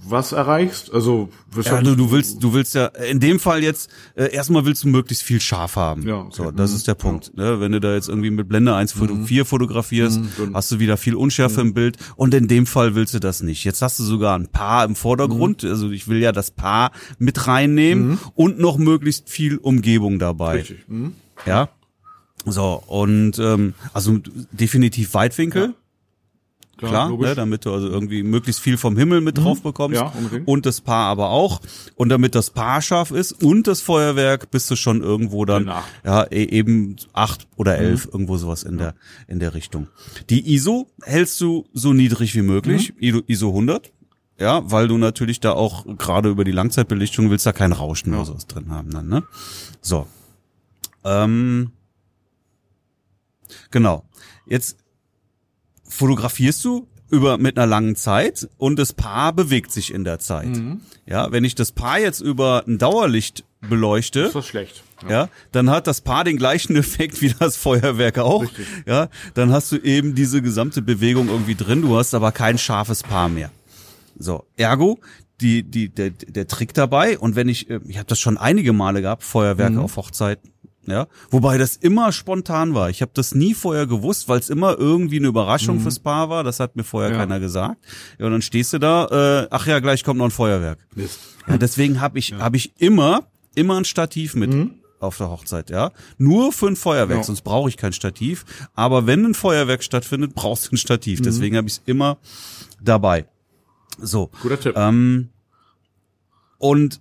was erreichst? Also, Ja, du, du willst, du willst ja, in dem Fall jetzt, äh, erstmal willst du möglichst viel scharf haben. Ja, okay. So, das Mhm. ist der Punkt. Ne? Wenn du da jetzt irgendwie mit Blende 1.4 fotografierst, dann- hast du wieder viel Unschärfe im Bild und in dem Fall willst du das nicht. Jetzt hast du sogar ein Paar im Vordergrund, also ich will ja das Paar mit reinnehmen und noch möglichst viel Umgebung dabei. Richtig. Mhm. Ja. So, und ähm, also definitiv Weitwinkel. Klar. Mhm. ne, damit du also irgendwie möglichst viel vom Himmel mit drauf bekommst Ja, unbedingt. und das Paar aber auch und damit das Paar scharf ist und das Feuerwerk bist du schon irgendwo dann acht. ja e- eben acht oder Mhm. elf irgendwo sowas in der in der Richtung. Die ISO hältst du so niedrig wie möglich, Mhm. ISO ISO 100. Ja, weil du natürlich da auch gerade über die Langzeitbelichtung willst da kein Rauschen oder sowas drin haben dann, ne? So. Ähm, genau. Jetzt fotografierst du über mit einer langen Zeit und das Paar bewegt sich in der Zeit. Mhm. Ja, wenn ich das Paar jetzt über ein Dauerlicht beleuchte, Ist das schlecht? ja, dann hat das Paar den gleichen Effekt wie das Feuerwerk auch. Richtig. Ja, dann hast du eben diese gesamte Bewegung irgendwie drin, du hast aber kein scharfes Paar mehr. So, ergo die die der der Trick dabei und wenn ich äh, ich habe das schon einige Male gehabt, Feuerwerke Mhm. auf Hochzeiten, ja, wobei das immer spontan war. Ich habe das nie vorher gewusst, weil es immer irgendwie eine Überraschung fürs Paar war, das hat mir vorher Mhm. Ja. keiner gesagt. Ja, und dann stehst du da, äh, ach ja, gleich kommt noch ein Feuerwerk. Mist. Ja, deswegen habe ich hab ich immer immer ein Stativ mit auf der Hochzeit, ja. Nur für ein Feuerwerk, Mhm. Ja. sonst brauche ich kein Stativ. Aber wenn ein Feuerwerk stattfindet, brauchst du ein Mhm. Stativ. Deswegen habe ich es immer dabei. So. Guter Tipp. Ähm, und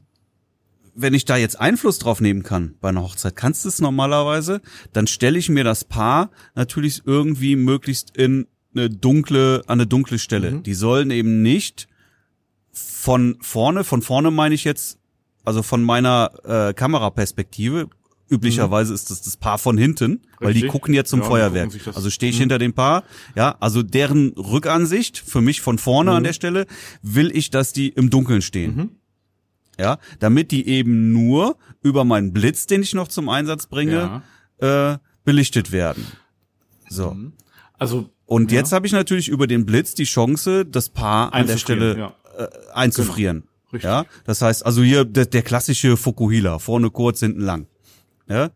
wenn ich da jetzt Einfluss drauf nehmen kann bei einer Hochzeit, kannst du es normalerweise, dann stelle ich mir das Paar natürlich irgendwie möglichst in eine dunkle, an eine dunkle Stelle. Mhm. Die sollen eben nicht von vorne, von vorne meine ich jetzt, also von meiner äh, Kameraperspektive, üblicherweise ist das das Paar von hinten, weil die Mhm. Richtig. gucken ja zum Ja, Feuerwerk. Also stehe ich hinter dem Paar, ja, also deren Rückansicht, für mich von vorne Mhm. an der Stelle, will ich, dass die im Dunkeln stehen. Ja, damit die eben nur über meinen Blitz, den ich noch zum Einsatz bringe, äh, belichtet werden. So. Also, Und ja. jetzt habe ich natürlich über den Blitz die Chance, das Paar an der Stelle ja. Genau. äh, einzufrieren. Richtig. Ja, das heißt also hier der, der klassische Fukuhila, vorne kurz, hinten lang. Ja,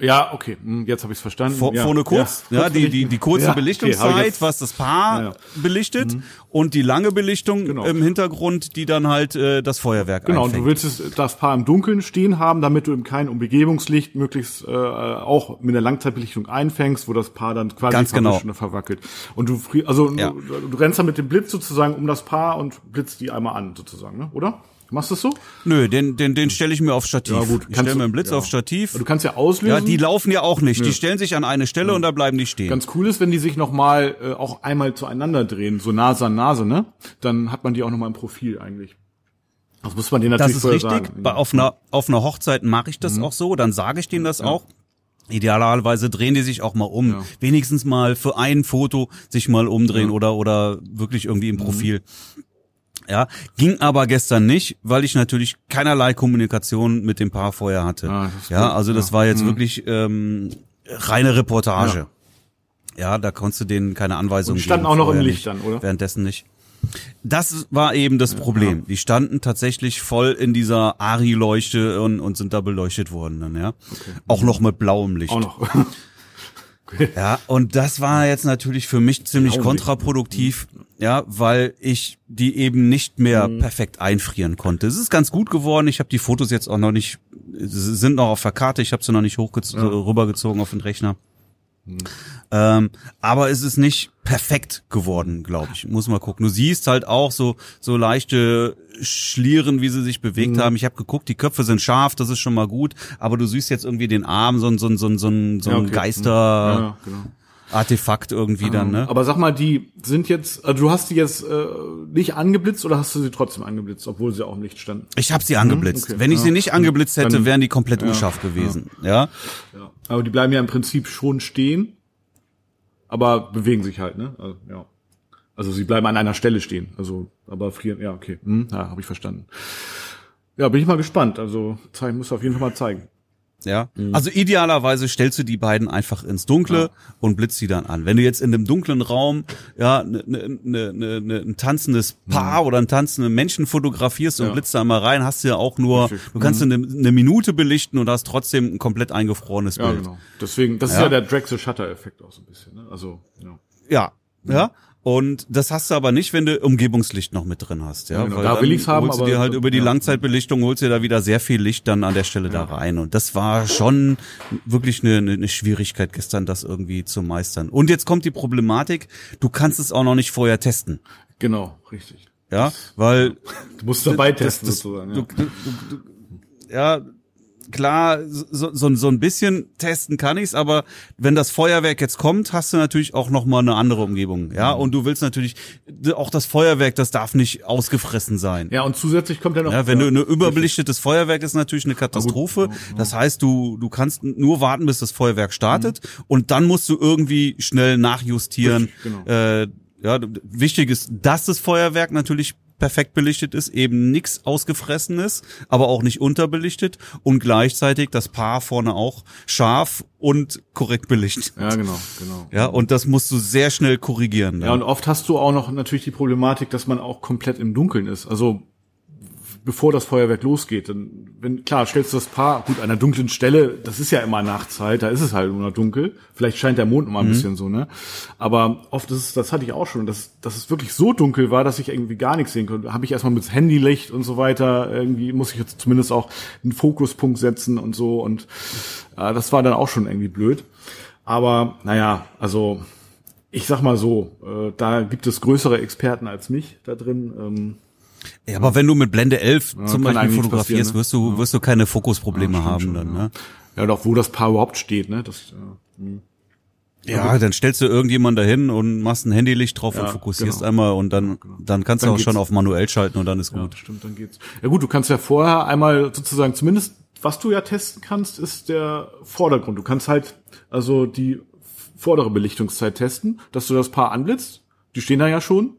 Ja, okay, hm, jetzt habe ich es verstanden. Vor, ja. vorne kurz, ja, kurz die, die, die kurze Ja, okay, Belichtungszeit, ich jetzt- was das Paar Ja, ja. belichtet und die lange Belichtung Genau. im Hintergrund, die dann halt äh, das Feuerwerk Genau, und einfängt. du willst es, das Paar im Dunkeln stehen haben, damit du eben kein Umgebungslicht möglichst äh, auch mit der Langzeitbelichtung einfängst, wo das Paar dann quasi Ganz genau. oder verwackelt. Und du also Ja. du, du rennst dann mit dem Blitz sozusagen um das Paar und blitzt die einmal an sozusagen, ne? oder? Machst du das so? Nö, den, den, den stelle ich mir auf Stativ. Ja, gut, ich stelle mir einen Blitz ja. auf Stativ. Du kannst ja auslösen. Ja, die laufen ja auch nicht. Die stellen sich an eine Stelle und da bleiben die stehen. Ganz cool ist, wenn die sich noch mal äh, auch einmal zueinander drehen, so Nase an Nase, ne? Dann hat man die auch noch mal im Profil eigentlich. Das muss man denen das natürlich ist vorher richtig. sagen. Bei, auf einer auf einer Hochzeit mache ich Mhm. das auch so. Dann sage ich denen das auch. Idealerweise drehen die sich auch mal um. Ja. Wenigstens mal für ein Foto sich mal umdrehen oder oder wirklich irgendwie im Mhm. Ja, ging aber gestern nicht, weil ich natürlich keinerlei Kommunikation mit dem Paar vorher hatte. Ah, ja, also das Ja. war jetzt wirklich ähm, reine Reportage. Ja. da konntest du denen keine Anweisungen Und standen geben. auch noch im Licht nicht. dann, oder? Währenddessen nicht. Das war eben das Problem. Die standen tatsächlich voll in dieser Ari-Leuchte und, und sind da beleuchtet worden dann, ja. Auch noch mit blauem Licht. Auch noch. Ja, und das war jetzt natürlich für mich ziemlich kontraproduktiv, ja, weil ich die eben nicht mehr Mhm. perfekt einfrieren konnte. Es ist ganz gut geworden. Ich habe die Fotos jetzt auch noch nicht, sind noch auf der Karte. Ich habe sie noch nicht hochgezogen, rübergezogen auf den Rechner. Mhm. Ähm, aber es ist nicht perfekt geworden, glaube ich. Muss mal gucken. Du siehst halt auch so so leichte Schlieren, wie sie sich bewegt Mhm. haben. Ich habe geguckt, die Köpfe sind scharf, das ist schon mal gut. Aber du siehst jetzt irgendwie den Arm, so ein so ein so ein so ein, Ja, okay. Geister. Ja, ja, genau. Artefakt irgendwie dann, ne? Aber sag mal, die sind jetzt, also du hast die jetzt äh, nicht angeblitzt oder hast du sie trotzdem angeblitzt, obwohl sie auch im Licht standen? Ich habe sie angeblitzt. okay. Wenn ich Ja. sie nicht angeblitzt hätte, wären die komplett unscharf gewesen. Ja. Ja. Aber die bleiben ja im Prinzip schon stehen, aber bewegen sich halt, ne? Also, ja. Also sie bleiben an einer Stelle stehen. Also, aber frieren, ja, okay. Hm, ja, habe ich verstanden. Ja, bin ich mal gespannt. Also, muss auf jeden Fall mal zeigen. Ja. Also idealerweise stellst du die beiden einfach ins Dunkle und blitzt sie dann an. Wenn du jetzt in einem dunklen Raum ja ne, ne, ne, ne, ne, ein tanzendes Paar oder einen tanzenden Menschen fotografierst und Ja. blitzt da mal rein, hast du ja auch nur, du kannst eine, eine Minute belichten und hast trotzdem ein komplett eingefrorenes Ja, Bild. genau. Deswegen, das ist Ja. ja der Drag the Shutter Effekt auch so ein bisschen, ne? Also, ja. Ja, ja. Und das hast du aber nicht, wenn du Umgebungslicht noch mit drin hast, ja. Ja, genau. Weil Da dann will ich's haben, holst du aber- dir halt über die ja. Langzeitbelichtung holst dir da wieder sehr viel Licht dann an der Stelle da rein. Und das war schon wirklich eine, eine Schwierigkeit gestern, das irgendwie zu meistern. Und jetzt kommt die Problematik, du kannst es auch noch nicht vorher testen. Genau, richtig. Ja, weil Du musst dabei das, testen das, sozusagen. du, Ja. du, du, du, ja, klar, so, so, so ein bisschen testen kann ich's, aber wenn das Feuerwerk jetzt kommt, hast du natürlich auch noch mal eine andere Umgebung, ja, Mhm. und du willst natürlich auch das Feuerwerk, das darf nicht ausgefressen sein. ja, und zusätzlich kommt ja noch. Ja, wenn du eine überbelichtetes Feuerwerk ist natürlich eine Katastrophe. Das heißt, du du kannst nur warten, bis das Feuerwerk startet und dann musst du irgendwie schnell nachjustieren. Richtig, genau. Äh, ja, wichtig ist, dass das Feuerwerk natürlich perfekt belichtet ist, eben nichts ausgefressenes, aber auch nicht unterbelichtet und gleichzeitig das Paar vorne auch scharf und korrekt belichtet. Ja, genau, genau. Ja, und das musst du sehr schnell korrigieren. Ja, und oft hast du auch noch natürlich die Problematik, dass man auch komplett im Dunkeln ist. Also bevor das Feuerwerk losgeht, dann, wenn, klar, stellst du das Paar, gut, an einer dunklen Stelle, das ist ja immer Nachtzeit, da ist es halt immer dunkel. Vielleicht scheint der Mond immer ein bisschen so, ne? Aber oft ist es, das hatte ich auch schon, dass, dass es wirklich so dunkel war, dass ich irgendwie gar nichts sehen konnte. Habe ich erstmal mit Handylicht und so weiter, irgendwie muss ich jetzt zumindest auch einen Fokuspunkt setzen und so und äh, das war dann auch schon irgendwie blöd. Aber naja, also ich sag mal so, äh, da gibt es größere Experten als mich da drin. Ähm, Ja, aber wenn du mit Blende 11 zum kann Beispiel fotografierst, ne? wirst du wirst du keine Fokusprobleme Ja, haben schon, dann, ja. ne? ja, und auch wo das Paar überhaupt steht, ne? Das, ja. Ja, dann stellst du irgendjemand dahin und machst ein Handylicht drauf und Ja, fokussierst genau. einmal und dann dann kannst Dann du auch schon geht's. auf manuell schalten und dann ist ja, gut. stimmt, dann geht's. Ja gut, du kannst ja vorher einmal sozusagen, zumindest was du ja testen kannst, ist der Vordergrund. Du kannst halt also die vordere Belichtungszeit testen, dass du das Paar anblitzt. Die stehen da ja schon.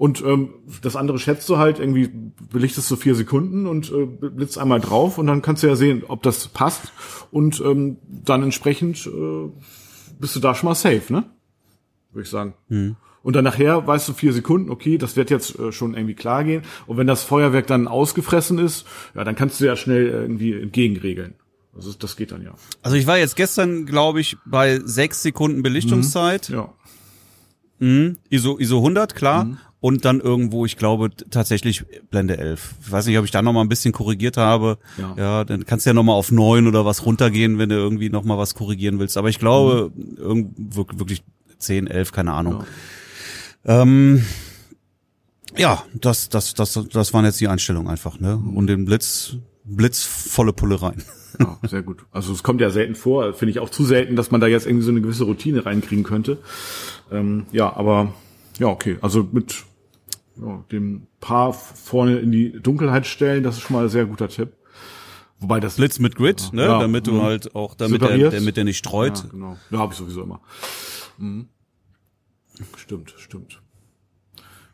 Und ähm, das andere schätzt du halt, irgendwie belichtest du vier Sekunden und äh, blitzt einmal drauf und dann kannst du ja sehen, ob das passt. Und ähm, dann entsprechend äh, bist du da schon mal safe, ne? Würde ich sagen. Und dann nachher weißt du vier Sekunden, okay, das wird jetzt äh, schon irgendwie klar gehen. Und wenn das Feuerwerk dann ausgefressen ist, ja, dann kannst du ja schnell irgendwie entgegenregeln. Also das geht dann ja. Also ich war jetzt gestern, glaube ich, bei sechs Sekunden Belichtungszeit, Ja. mhm. ISO ISO 100, klar. Mhm. Und dann irgendwo, ich glaube, tatsächlich Blende 11. Ich weiß nicht, ob ich da noch mal ein bisschen korrigiert habe. Ja. ja dann kannst du ja noch mal auf neun oder was runtergehen, wenn du irgendwie noch mal was korrigieren willst. Aber ich glaube, irgend, wirk- wirklich 10, 11, keine Ahnung. Ähm, ja, das, das, das, das waren jetzt die Einstellungen einfach, ne? Und den Blitz, Blitz volle Pulle rein. Ja, sehr gut. Also es kommt ja selten vor, finde ich auch zu selten, dass man da jetzt irgendwie so eine gewisse Routine reinkriegen könnte. Ähm, ja, aber ja, okay. Also mit ja, dem Paar vorne in die Dunkelheit stellen, das ist schon mal ein sehr guter Tipp. Wobei das Blitz mit Grid, ne? Ja. Damit du Mhm. halt auch, damit der, damit der nicht streut. Ja, genau. Ja, habe ich sowieso immer. Mhm. Stimmt, stimmt.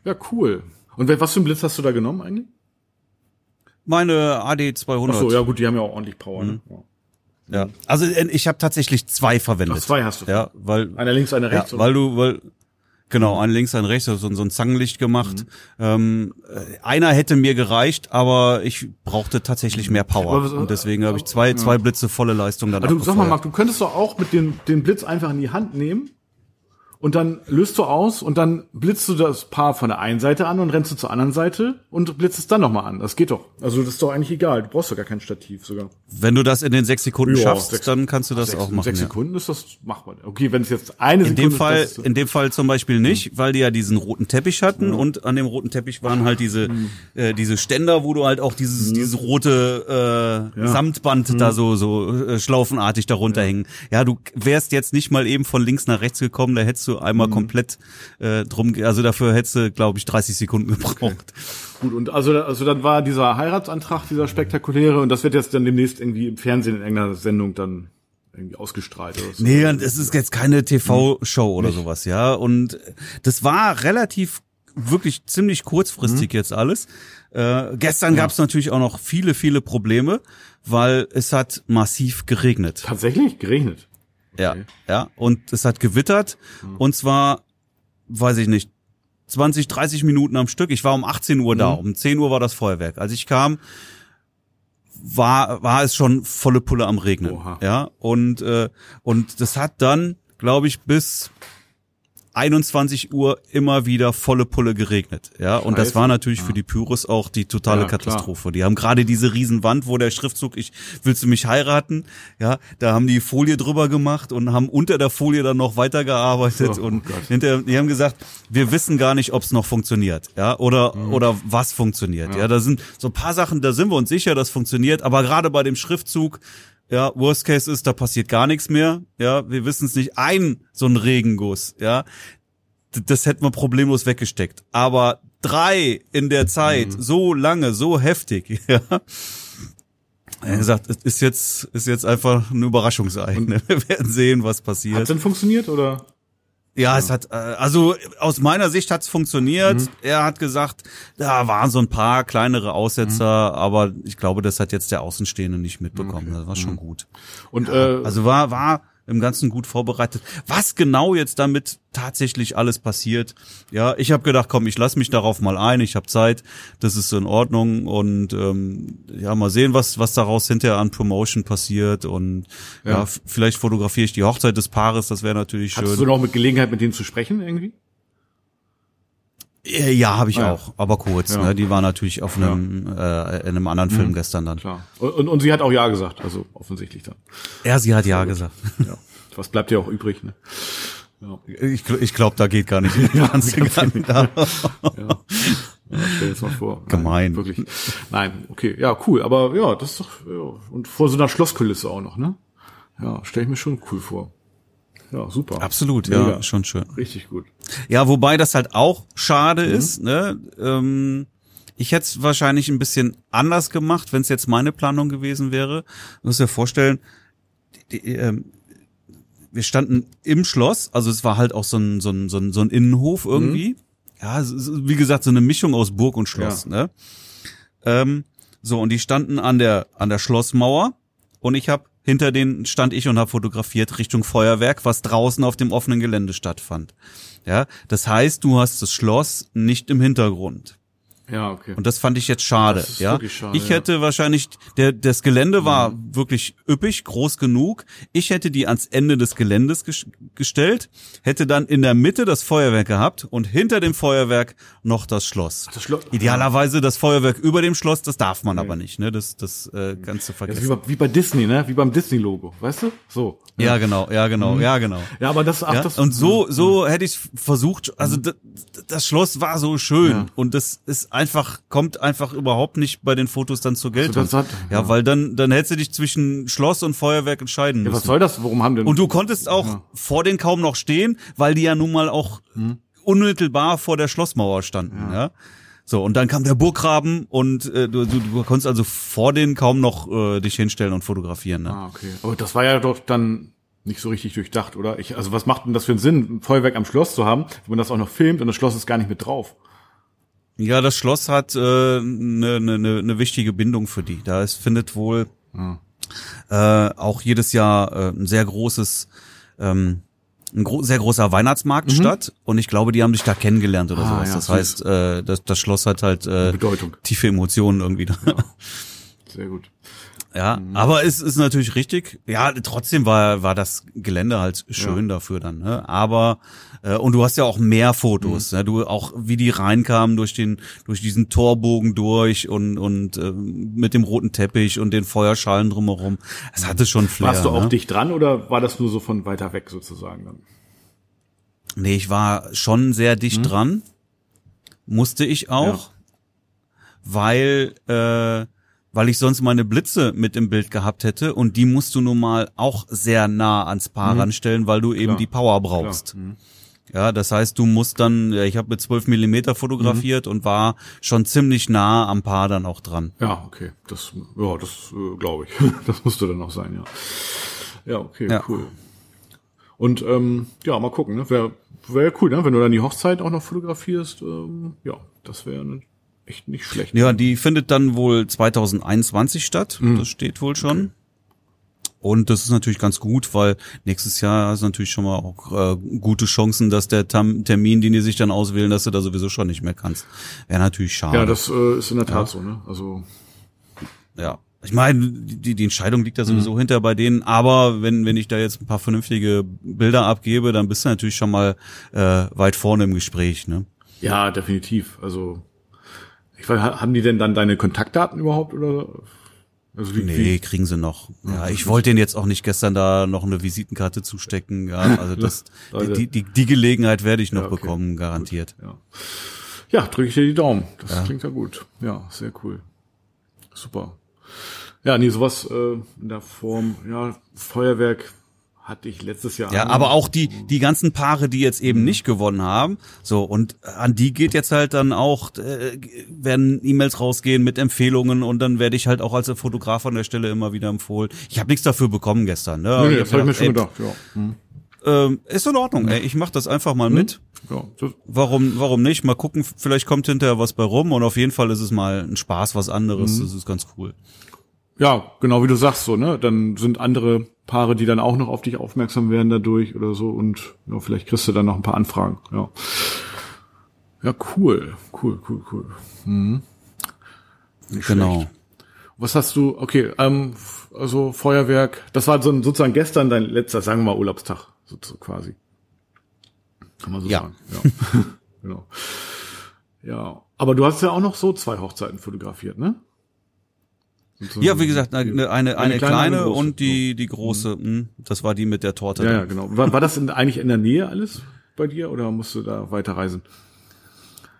Ja, cool. Und was für einen Blitz hast du da genommen eigentlich? Meine AD 200. Ach so, ja gut, die haben ja auch ordentlich Power. Ne? Ja. Ja. Also äh, ich habe tatsächlich zwei verwendet. Ach, zwei hast du. Ja, weil Einer links, einer ja, rechts. weil du weil Genau, ein links, ein rechts, also so ein Zangenlicht gemacht. Mhm. Ähm, äh, einer hätte mir gereicht, aber ich brauchte tatsächlich mehr Power. Aber und deswegen habe ich zwei, zwei Blitze volle Leistung dann Also sag mal, abgefeuert. Marc, du könntest doch auch mit dem den Blitz einfach in die Hand nehmen und dann löst du aus und dann blitzt du das Paar von der einen Seite an und rennst du zur anderen Seite und blitzt es dann nochmal an. Das geht doch. Also das ist doch eigentlich egal. Du brauchst doch gar kein Stativ sogar. Wenn du das in den sechs Sekunden Ja, schaffst, sechs- dann kannst du das sechs, auch machen. Sechs ja. Sekunden ist das machbar. Okay, wenn es jetzt eine In Sekunde dem ist, Fall, das ist, in dem Fall zum Beispiel nicht, weil die ja diesen roten Teppich hatten und an dem roten Teppich waren halt diese äh, diese Ständer, wo du halt auch dieses dieses rote äh, Samtband da so so äh, schlaufenartig darunter hängen. Ja, du wärst jetzt nicht mal eben von links nach rechts gekommen, da hättest du einmal komplett äh, drum, also dafür hättest du, glaube ich, 30 Sekunden gebraucht. gut. Und also also dann war dieser Heiratsantrag, dieser spektakuläre und das wird jetzt dann demnächst irgendwie im Fernsehen in irgendeiner Sendung dann irgendwie ausgestrahlt. Oder so. Nee, und es ist jetzt keine TV-Show oder sowas, ja. Und das war relativ, wirklich ziemlich kurzfristig jetzt alles. Äh, gestern gab es natürlich auch noch viele, viele Probleme, weil es hat massiv geregnet. Tatsächlich geregnet. Ja, ja. Und es hat gewittert. Und zwar, weiß ich nicht, 20, 30 Minuten am Stück. Ich war um 18 Uhr da. Um 10 Uhr war das Feuerwerk. Als ich kam, war, war es schon volle Pulle am Regnen. Oha. Ja. Und, äh, und das hat dann, glaube ich, bis 21 Uhr immer wieder volle Pulle geregnet. Ja, und das war natürlich für die Pyros auch die totale Ja, klar. Katastrophe. Die haben gerade diese Riesenwand, wo der Schriftzug ich willst du mich heiraten? Ja, da haben die Folie drüber gemacht und haben unter der Folie dann noch weitergearbeitet So, oh und Gott. hinterher die haben gesagt, wir wissen gar nicht, ob es noch funktioniert, ja, oder Mhm. oder was funktioniert. Ja. da sind so ein paar Sachen, da sind wir uns sicher, das funktioniert, aber gerade bei dem Schriftzug ja, Worst Case ist, da passiert gar nichts mehr. Ja, wir wissen es nicht. Ein so ein Regenguss, ja, das hätten wir problemlos weggesteckt. Aber drei in der Zeit, Mhm. so lange, so heftig, ja. Er hat gesagt, es ist jetzt, ist jetzt einfach ein Überraschungsei. Ne? Wir werden sehen, was Hat passiert. denn funktioniert oder? Ja, es hat, äh, also aus meiner Sicht hat's funktioniert. Mhm. Er hat gesagt, da waren so ein paar kleinere Aussetzer, Mhm. aber ich glaube, das hat jetzt der Außenstehende nicht mitbekommen. Das war schon gut. Und äh, Also war, war im Ganzen gut vorbereitet. Was genau jetzt damit tatsächlich alles passiert, ja, ich habe gedacht, komm, ich lass mich darauf mal ein, ich habe Zeit, das ist in Ordnung und ähm, ja, mal sehen, was was daraus hinterher an Promotion passiert und ja, Ja. vielleicht fotografiere ich die Hochzeit des Paares, das wäre natürlich schön. du noch mit Gelegenheit mit denen zu sprechen irgendwie? Äh, Ja, habe ich Ah, ja. auch, aber kurz. Ja. Ne? Die war natürlich auf einem äh, in einem anderen Film gestern dann. Klar. Und, und, und sie hat auch ja gesagt, also offensichtlich dann. Ja, sie hat ja gesagt. Ja. Was bleibt ja auch übrig, ne? Ja. Ich, ich glaube, da geht gar nicht. Kannst du gar nicht. Ja. ja stell dir das mal vor. Nein, Gemein. wirklich. Nein, okay, ja, cool. Aber ja, das ist doch, ja. Und vor so einer Schlosskulisse auch noch, ne? Ja, stell ich mir schon cool vor. Ja, super. Absolut, Mega. ja, schon schön. Richtig gut. Ja, wobei das halt auch schade Mhm. ist. Ne? Ähm, ich hätte es wahrscheinlich ein bisschen anders gemacht, wenn es jetzt meine Planung gewesen wäre. Du musst dir vorstellen, die, die, ähm, wir standen im Schloss, also es war halt auch so ein, so ein, so ein, so ein Innenhof irgendwie. Ja, es ist, wie gesagt, so eine Mischung aus Burg und Schloss. Mhm. Ja. Ne? Ähm, so, und die standen an der, an der Schlossmauer und ich habe hinter denen stand ich und habe fotografiert Richtung Feuerwerk, was draußen auf dem offenen Gelände stattfand. Ja, das heißt, du hast das Schloss nicht im Hintergrund. Ja, okay. Und das fand ich jetzt schade. Das ja, schade, ich ja. hätte wahrscheinlich der das Gelände war wirklich üppig, groß genug. Ich hätte die ans Ende des Geländes ges gestellt, hätte dann in der Mitte das Feuerwerk gehabt und hinter dem Feuerwerk noch das Schloss. das Schloss- Idealerweise das Feuerwerk über dem Schloss, das darf man aber nicht, ne? Das das äh, Das ist vergessen. wie, bei, wie bei Disney, ne? Wie beim Disney-Logo, weißt du? So. Ja, genau, ja, genau, ja, genau. Ja, aber das, ach, Ja? das. und so, so hätte ich versucht, also d- d- das Schloss war so schön Ja. und das ist einfach, kommt einfach überhaupt nicht bei den Fotos dann zur Geltung. das hat- ja, ja. weil dann, dann hättest du dich zwischen Schloss und Feuerwerk entscheiden Ja, was müssen. soll das? Warum haben denn. und du konntest auch vor denen kaum noch stehen, weil die ja nun mal auch Hm. unmittelbar vor der Schlossmauer standen, ja. So, und dann kam der Burggraben und äh, du, du, du konntest also vor denen kaum noch äh, dich hinstellen und fotografieren. Ne? Ah, okay. Aber das war ja doch dann nicht so richtig durchdacht, oder? Ich, also was macht denn das für einen Sinn, ein Feuerwerk am Schloss zu haben, wenn man das auch noch filmt und das Schloss ist gar nicht mit drauf? Ja, das Schloss hat eine äh, ne, ne, ne, ne wichtige Bindung für die. Da es findet wohl äh, auch jedes Jahr äh, ein sehr großes ähm, ein gro sehr großer Weihnachtsmarkt statt und ich glaube, die haben sich da kennengelernt oder Mhm. Ah, sowas. ja, das süß. heißt, äh, das, das Schloss hat halt äh, Bedeutung. tiefe Emotionen irgendwie. da. Sehr gut. Ja, aber es ist natürlich richtig. Ja, trotzdem war war das Gelände halt schön dafür dann. Ne? Aber äh, und du hast ja auch mehr Fotos. Ne? Du auch wie die reinkamen durch den durch diesen Torbogen durch und und äh, mit dem roten Teppich und den Feuerschalen drumherum. Es hatte schon Flair. Warst du auch ne? dicht dran oder war das nur so von weiter weg sozusagen dann? Nee, ich war schon sehr dicht dran. Musste ich auch, weil äh, weil ich sonst meine Blitze mit im Bild gehabt hätte und die musst du nun mal auch sehr nah ans Paar ranstellen, weil du eben Klar. die Power brauchst. Ja, das heißt, du musst dann, ich habe mit 12 Millimeter fotografiert und war schon ziemlich nah am Paar dann auch dran. Ja, okay. Das, ja, das äh, glaube ich. Das musste dann auch sein, ja. Ja, okay, Ja. cool. Und ähm, ja, mal gucken, ne? Wäre wär cool, ne? Wenn du dann die Hochzeit auch noch fotografierst, ähm, ja, das wäre ne, echt nicht schlecht. Ja, die findet dann wohl 2021 statt. Mhm. Das steht wohl schon. Und das ist natürlich ganz gut, weil nächstes Jahr ist natürlich schon mal auch äh, gute Chancen, dass der Tam Termin, den die sich dann auswählen, dass du da sowieso schon nicht mehr kannst. Wäre natürlich schade. Ja, das äh, ist in der Tat so, ne? Also ja. Ich meine, die, die Entscheidung liegt da sowieso hinter bei denen, aber wenn, wenn ich da jetzt ein paar vernünftige Bilder abgebe, dann bist du natürlich schon mal äh, weit vorne im Gespräch, ne? ja, definitiv. Also ich weiß, ha- haben die denn dann deine Kontaktdaten überhaupt oder? Also wie, Nee, wie kriegen sie noch. Ja, ich wollte denen jetzt auch nicht gestern da noch eine Visitenkarte zustecken. Ja, also das, die, die, die Gelegenheit werde ich noch Ja, okay. bekommen, garantiert. ja. Ja, drücke ich dir die Daumen. Das klingt ja gut. Ja, sehr cool. Super. Ja, nee, sowas äh, in der Form, ja, Feuerwerk hatte ich letztes Jahr. Ja, aber auch die, die ganzen Paare, die jetzt eben nicht gewonnen haben, so, und an die geht jetzt halt dann auch, äh, werden E-Mails rausgehen mit Empfehlungen und dann werde ich halt auch als Fotograf an der Stelle immer wieder empfohlen. Ich habe nichts dafür bekommen gestern, ne? Nee, nee, das habe ich mir schon gedacht, ja. Hm. Ähm, ist in Ordnung, ey, ich mach das einfach mal mit. ja das, Warum, warum nicht? Mal gucken, vielleicht kommt hinterher was bei rum und auf jeden Fall ist es mal ein Spaß, was anderes. Das ist ganz cool. Ja, genau wie du sagst, so, ne? Dann sind andere Paare, die dann auch noch auf dich aufmerksam werden dadurch oder so und ja, vielleicht kriegst du dann noch ein paar Anfragen, ja. Ja, cool, cool, cool, cool. Mhm. Nicht Genau. schlecht. Was hast du, okay, ähm, also Feuerwerk, das war so, sozusagen gestern dein letzter, sagen wir mal, Urlaubstag, so, so quasi. Kann man so Ja. sagen. Ja. genau. Ja. Aber du hast ja auch noch so zwei Hochzeiten fotografiert, ne? Sozusagen. Ja, wie gesagt, eine, eine, eine, kleine, eine große, und die, die große, mh, das war die mit der Torte. Ja, ja, genau. War, war das in, eigentlich in der Nähe alles bei dir oder musst du da weiter reisen?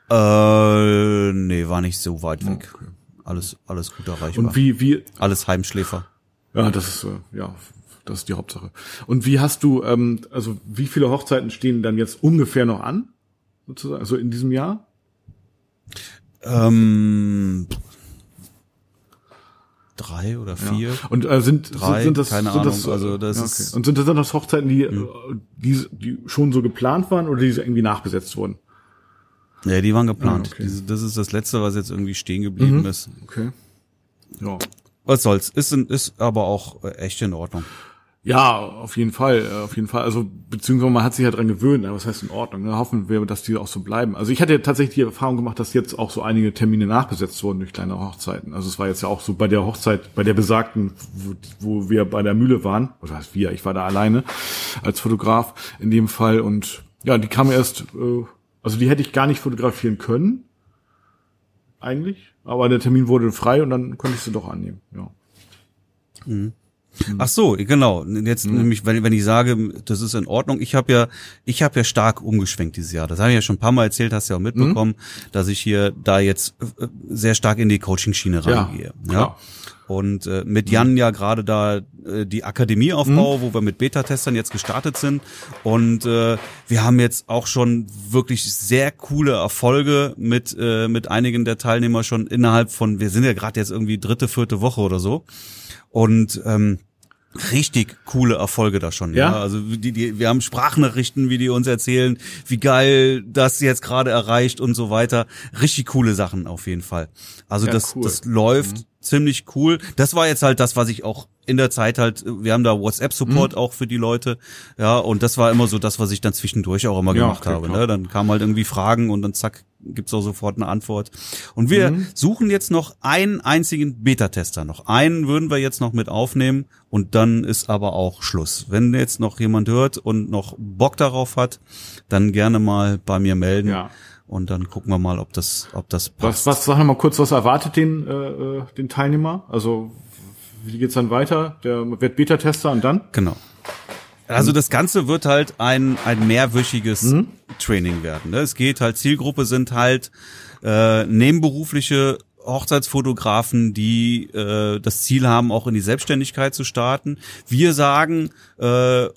Äh, nee, war nicht so weit weg. Alles, alles gut erreichbar. Und wie, wie, alles Heimschläfer. ja, das ist, äh, ja, das ist die Hauptsache. Und wie hast du, ähm, also wie viele Hochzeiten stehen dann jetzt ungefähr noch an? Sozusagen, also in diesem Jahr? Ähm, drei oder vier. Und äh, sind, Drei, sind, sind das, keine sind das, Ahnung, also das ja, ist- Und sind das dann das Hochzeiten, die, äh, die, die schon so geplant waren oder die so irgendwie nachbesetzt wurden? Ja, die waren geplant. Ah, okay. Das ist das letzte, was jetzt irgendwie stehen geblieben ist. Okay. Ja. Was soll's? Ist, ist aber auch äh, echt in Ordnung. Ja, auf jeden Fall, äh, auf jeden Fall. Also beziehungsweise man hat sich ja dran gewöhnt. ne? Was heißt in Ordnung? Ne? Hoffen wir, dass die auch so bleiben. Also ich hatte ja tatsächlich die Erfahrung gemacht, dass jetzt auch so einige Termine nachbesetzt wurden durch kleine Hochzeiten. Also es war jetzt ja auch so bei der Hochzeit, bei der besagten, wo, wo wir bei der Mühle waren. Was heißt wir? Ich war da alleine als Fotograf in dem Fall und ja, die kam erst. Äh, also die hätte ich gar nicht fotografieren können, eigentlich. Aber der Termin wurde frei und dann konnte ich sie doch annehmen. Ja. Ach so, genau. Jetzt Mhm. nämlich, wenn, wenn ich sage, das ist in Ordnung, ich habe ja, ich habe ja stark umgeschwenkt dieses Jahr. Das habe ich ja schon ein paar Mal erzählt, hast du ja auch mitbekommen, Mhm. dass ich hier da jetzt äh, sehr stark in die Coaching-Schiene Ja, reingehe. Ja. klar. Und äh, mit Jan ja gerade da äh, die Akademie aufbau, wo wir mit Beta-Testern jetzt gestartet sind. Und äh, wir haben jetzt auch schon wirklich sehr coole Erfolge mit äh, mit einigen der Teilnehmer schon innerhalb von, wir sind ja gerade jetzt irgendwie dritte, vierte Woche oder so. Und ähm, richtig coole Erfolge da schon. Ja, Ja? also die, die, wir haben Sprachnachrichten, wie die uns erzählen, wie geil das jetzt gerade erreicht und so weiter. Richtig coole Sachen auf jeden Fall. Also Ja, das, cool. das läuft ziemlich cool. Das war jetzt halt das, was ich auch in der Zeit halt, wir haben da WhatsApp-Support mhm. auch für die Leute, ja, und das war immer so das, was ich dann zwischendurch auch immer ja, gemacht okay, habe. Ne? Dann kamen halt irgendwie Fragen und dann zack, gibt's auch sofort eine Antwort. Und wir mhm. suchen jetzt noch einen einzigen Beta-Tester noch. Einen würden wir jetzt noch mit aufnehmen und dann ist aber auch Schluss. Wenn jetzt noch jemand hört und noch Bock darauf hat, dann gerne mal bei mir melden. Ja. Und dann gucken wir mal, ob das, ob das passt. Was, was sag mal kurz, was erwartet den, äh, äh den Teilnehmer? Also wie geht's dann weiter? Der wird Beta-Tester und dann? Genau. Also das Ganze wird halt ein, ein mehrwöchiges mhm. Training werden. Ne? Es geht halt, Zielgruppe sind halt äh, nebenberufliche Hochzeitsfotografen, die äh, das Ziel haben, auch in die Selbstständigkeit zu starten. Wir sagen, äh,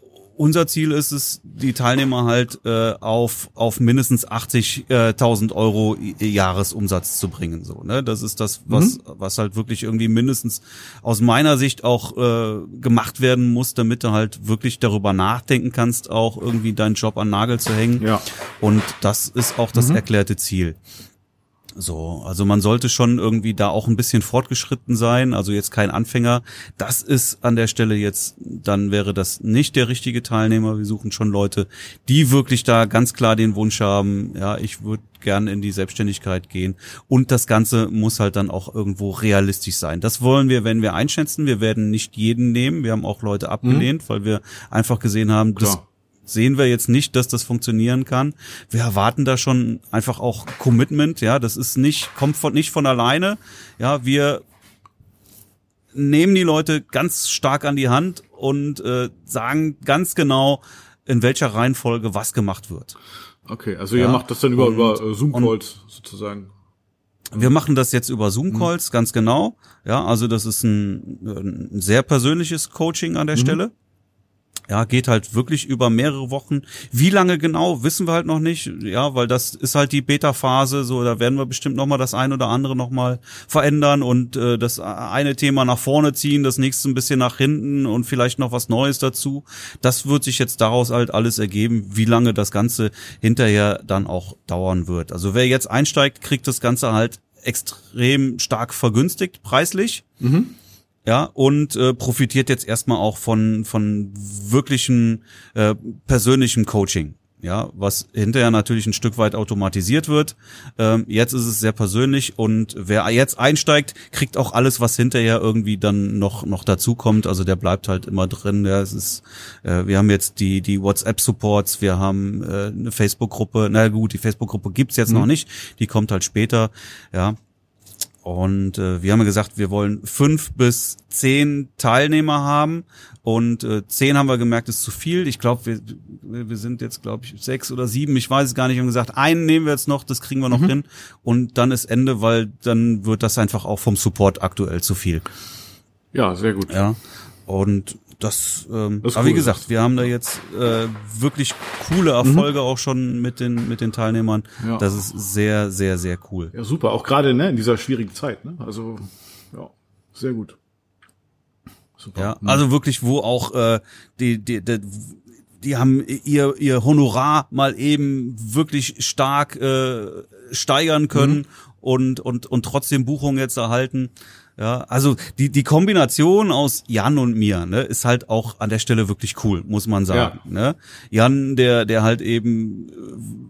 unser Ziel ist es, die Teilnehmer halt äh, auf auf mindestens 80.000 Euro Jahresumsatz zu bringen. So, ne, das ist das, was mhm. was halt wirklich irgendwie mindestens aus meiner Sicht auch äh, gemacht werden muss, damit du halt wirklich darüber nachdenken kannst, auch irgendwie deinen Job an Nagel zu hängen. Ja. Und das ist auch das mhm. erklärte Ziel. So, also man sollte schon irgendwie da auch ein bisschen fortgeschritten sein, also jetzt kein Anfänger. Das ist an der Stelle jetzt, dann wäre das nicht der richtige Teilnehmer. Wir suchen schon Leute, die wirklich da ganz klar den Wunsch haben, ja, ich würde gern in die Selbstständigkeit gehen. Und das Ganze muss halt dann auch irgendwo realistisch sein. Das wollen wir, wenn wir einschätzen. Wir werden nicht jeden nehmen. Wir haben auch Leute abgelehnt, mhm. weil wir einfach gesehen haben, Klar. Sehen wir jetzt nicht, dass das funktionieren kann. Wir erwarten da schon einfach auch Commitment, ja, das ist nicht, kommt von, nicht von alleine. Ja, wir nehmen die Leute ganz stark an die Hand und äh, sagen ganz genau, in welcher Reihenfolge was gemacht wird. Okay, also ihr macht das dann über, und, über äh, Zoom-Calls sozusagen. Wir machen das jetzt über Zoom-Calls, mhm. ganz genau. Ja, also das ist ein, ein sehr persönliches Coaching an der mhm. Stelle. Ja, geht halt wirklich über mehrere Wochen. Wie lange genau, wissen wir halt noch nicht. Ja, weil das ist halt die Beta-Phase. So, da werden wir bestimmt noch mal das ein oder andere noch mal verändern und äh, das eine Thema nach vorne ziehen, das nächste ein bisschen nach hinten und vielleicht noch was Neues dazu. Das wird sich jetzt daraus halt alles ergeben, wie lange das Ganze hinterher dann auch dauern wird. Also wer jetzt einsteigt, kriegt das Ganze halt extrem stark vergünstigt preislich. Mhm ja, und äh, profitiert jetzt erstmal auch von, von wirklichen äh, persönlichem Coaching. Ja, was hinterher natürlich ein Stück weit automatisiert wird. Ähm, jetzt ist es sehr persönlich und wer jetzt einsteigt, kriegt auch alles, was hinterher irgendwie dann noch noch dazu kommt. Also der bleibt halt immer drin. Ja, es ist, äh, wir haben jetzt die die WhatsApp-Supports, wir haben äh, eine Facebook-Gruppe. Na gut, die Facebook-Gruppe gibt's jetzt mhm. noch nicht, die kommt halt später. Ja, und äh, wir haben gesagt, wir wollen fünf bis zehn Teilnehmer haben. Und äh, zehn haben wir gemerkt, ist zu viel. Ich glaube, wir, wir sind jetzt, glaube ich, sechs oder sieben. Ich weiß es gar nicht. Wir haben gesagt, einen nehmen wir jetzt noch, das kriegen wir noch mhm. hin. Und dann ist Ende, weil dann wird das einfach auch vom Support aktuell zu viel. Ja, sehr gut. Ja. Und das, ähm, das aber cool. wie gesagt, wir haben da jetzt äh, wirklich coole Erfolge mhm. auch schon mit den mit den Teilnehmern. Ja. Das ist sehr, sehr, sehr cool. Ja, super. Auch gerade ne, in dieser schwierigen Zeit. Ne? Also ja, sehr gut. Super. Ja, mhm. also wirklich, wo auch äh, die, die, die die haben ihr ihr Honorar mal eben wirklich stark äh, steigern können mhm. und und und trotzdem Buchungen jetzt erhalten. Ja, also die, die Kombination aus Jan und mir ne, ist halt auch an der Stelle wirklich cool, muss man sagen. Ja. Ne? Jan, der, der halt eben äh,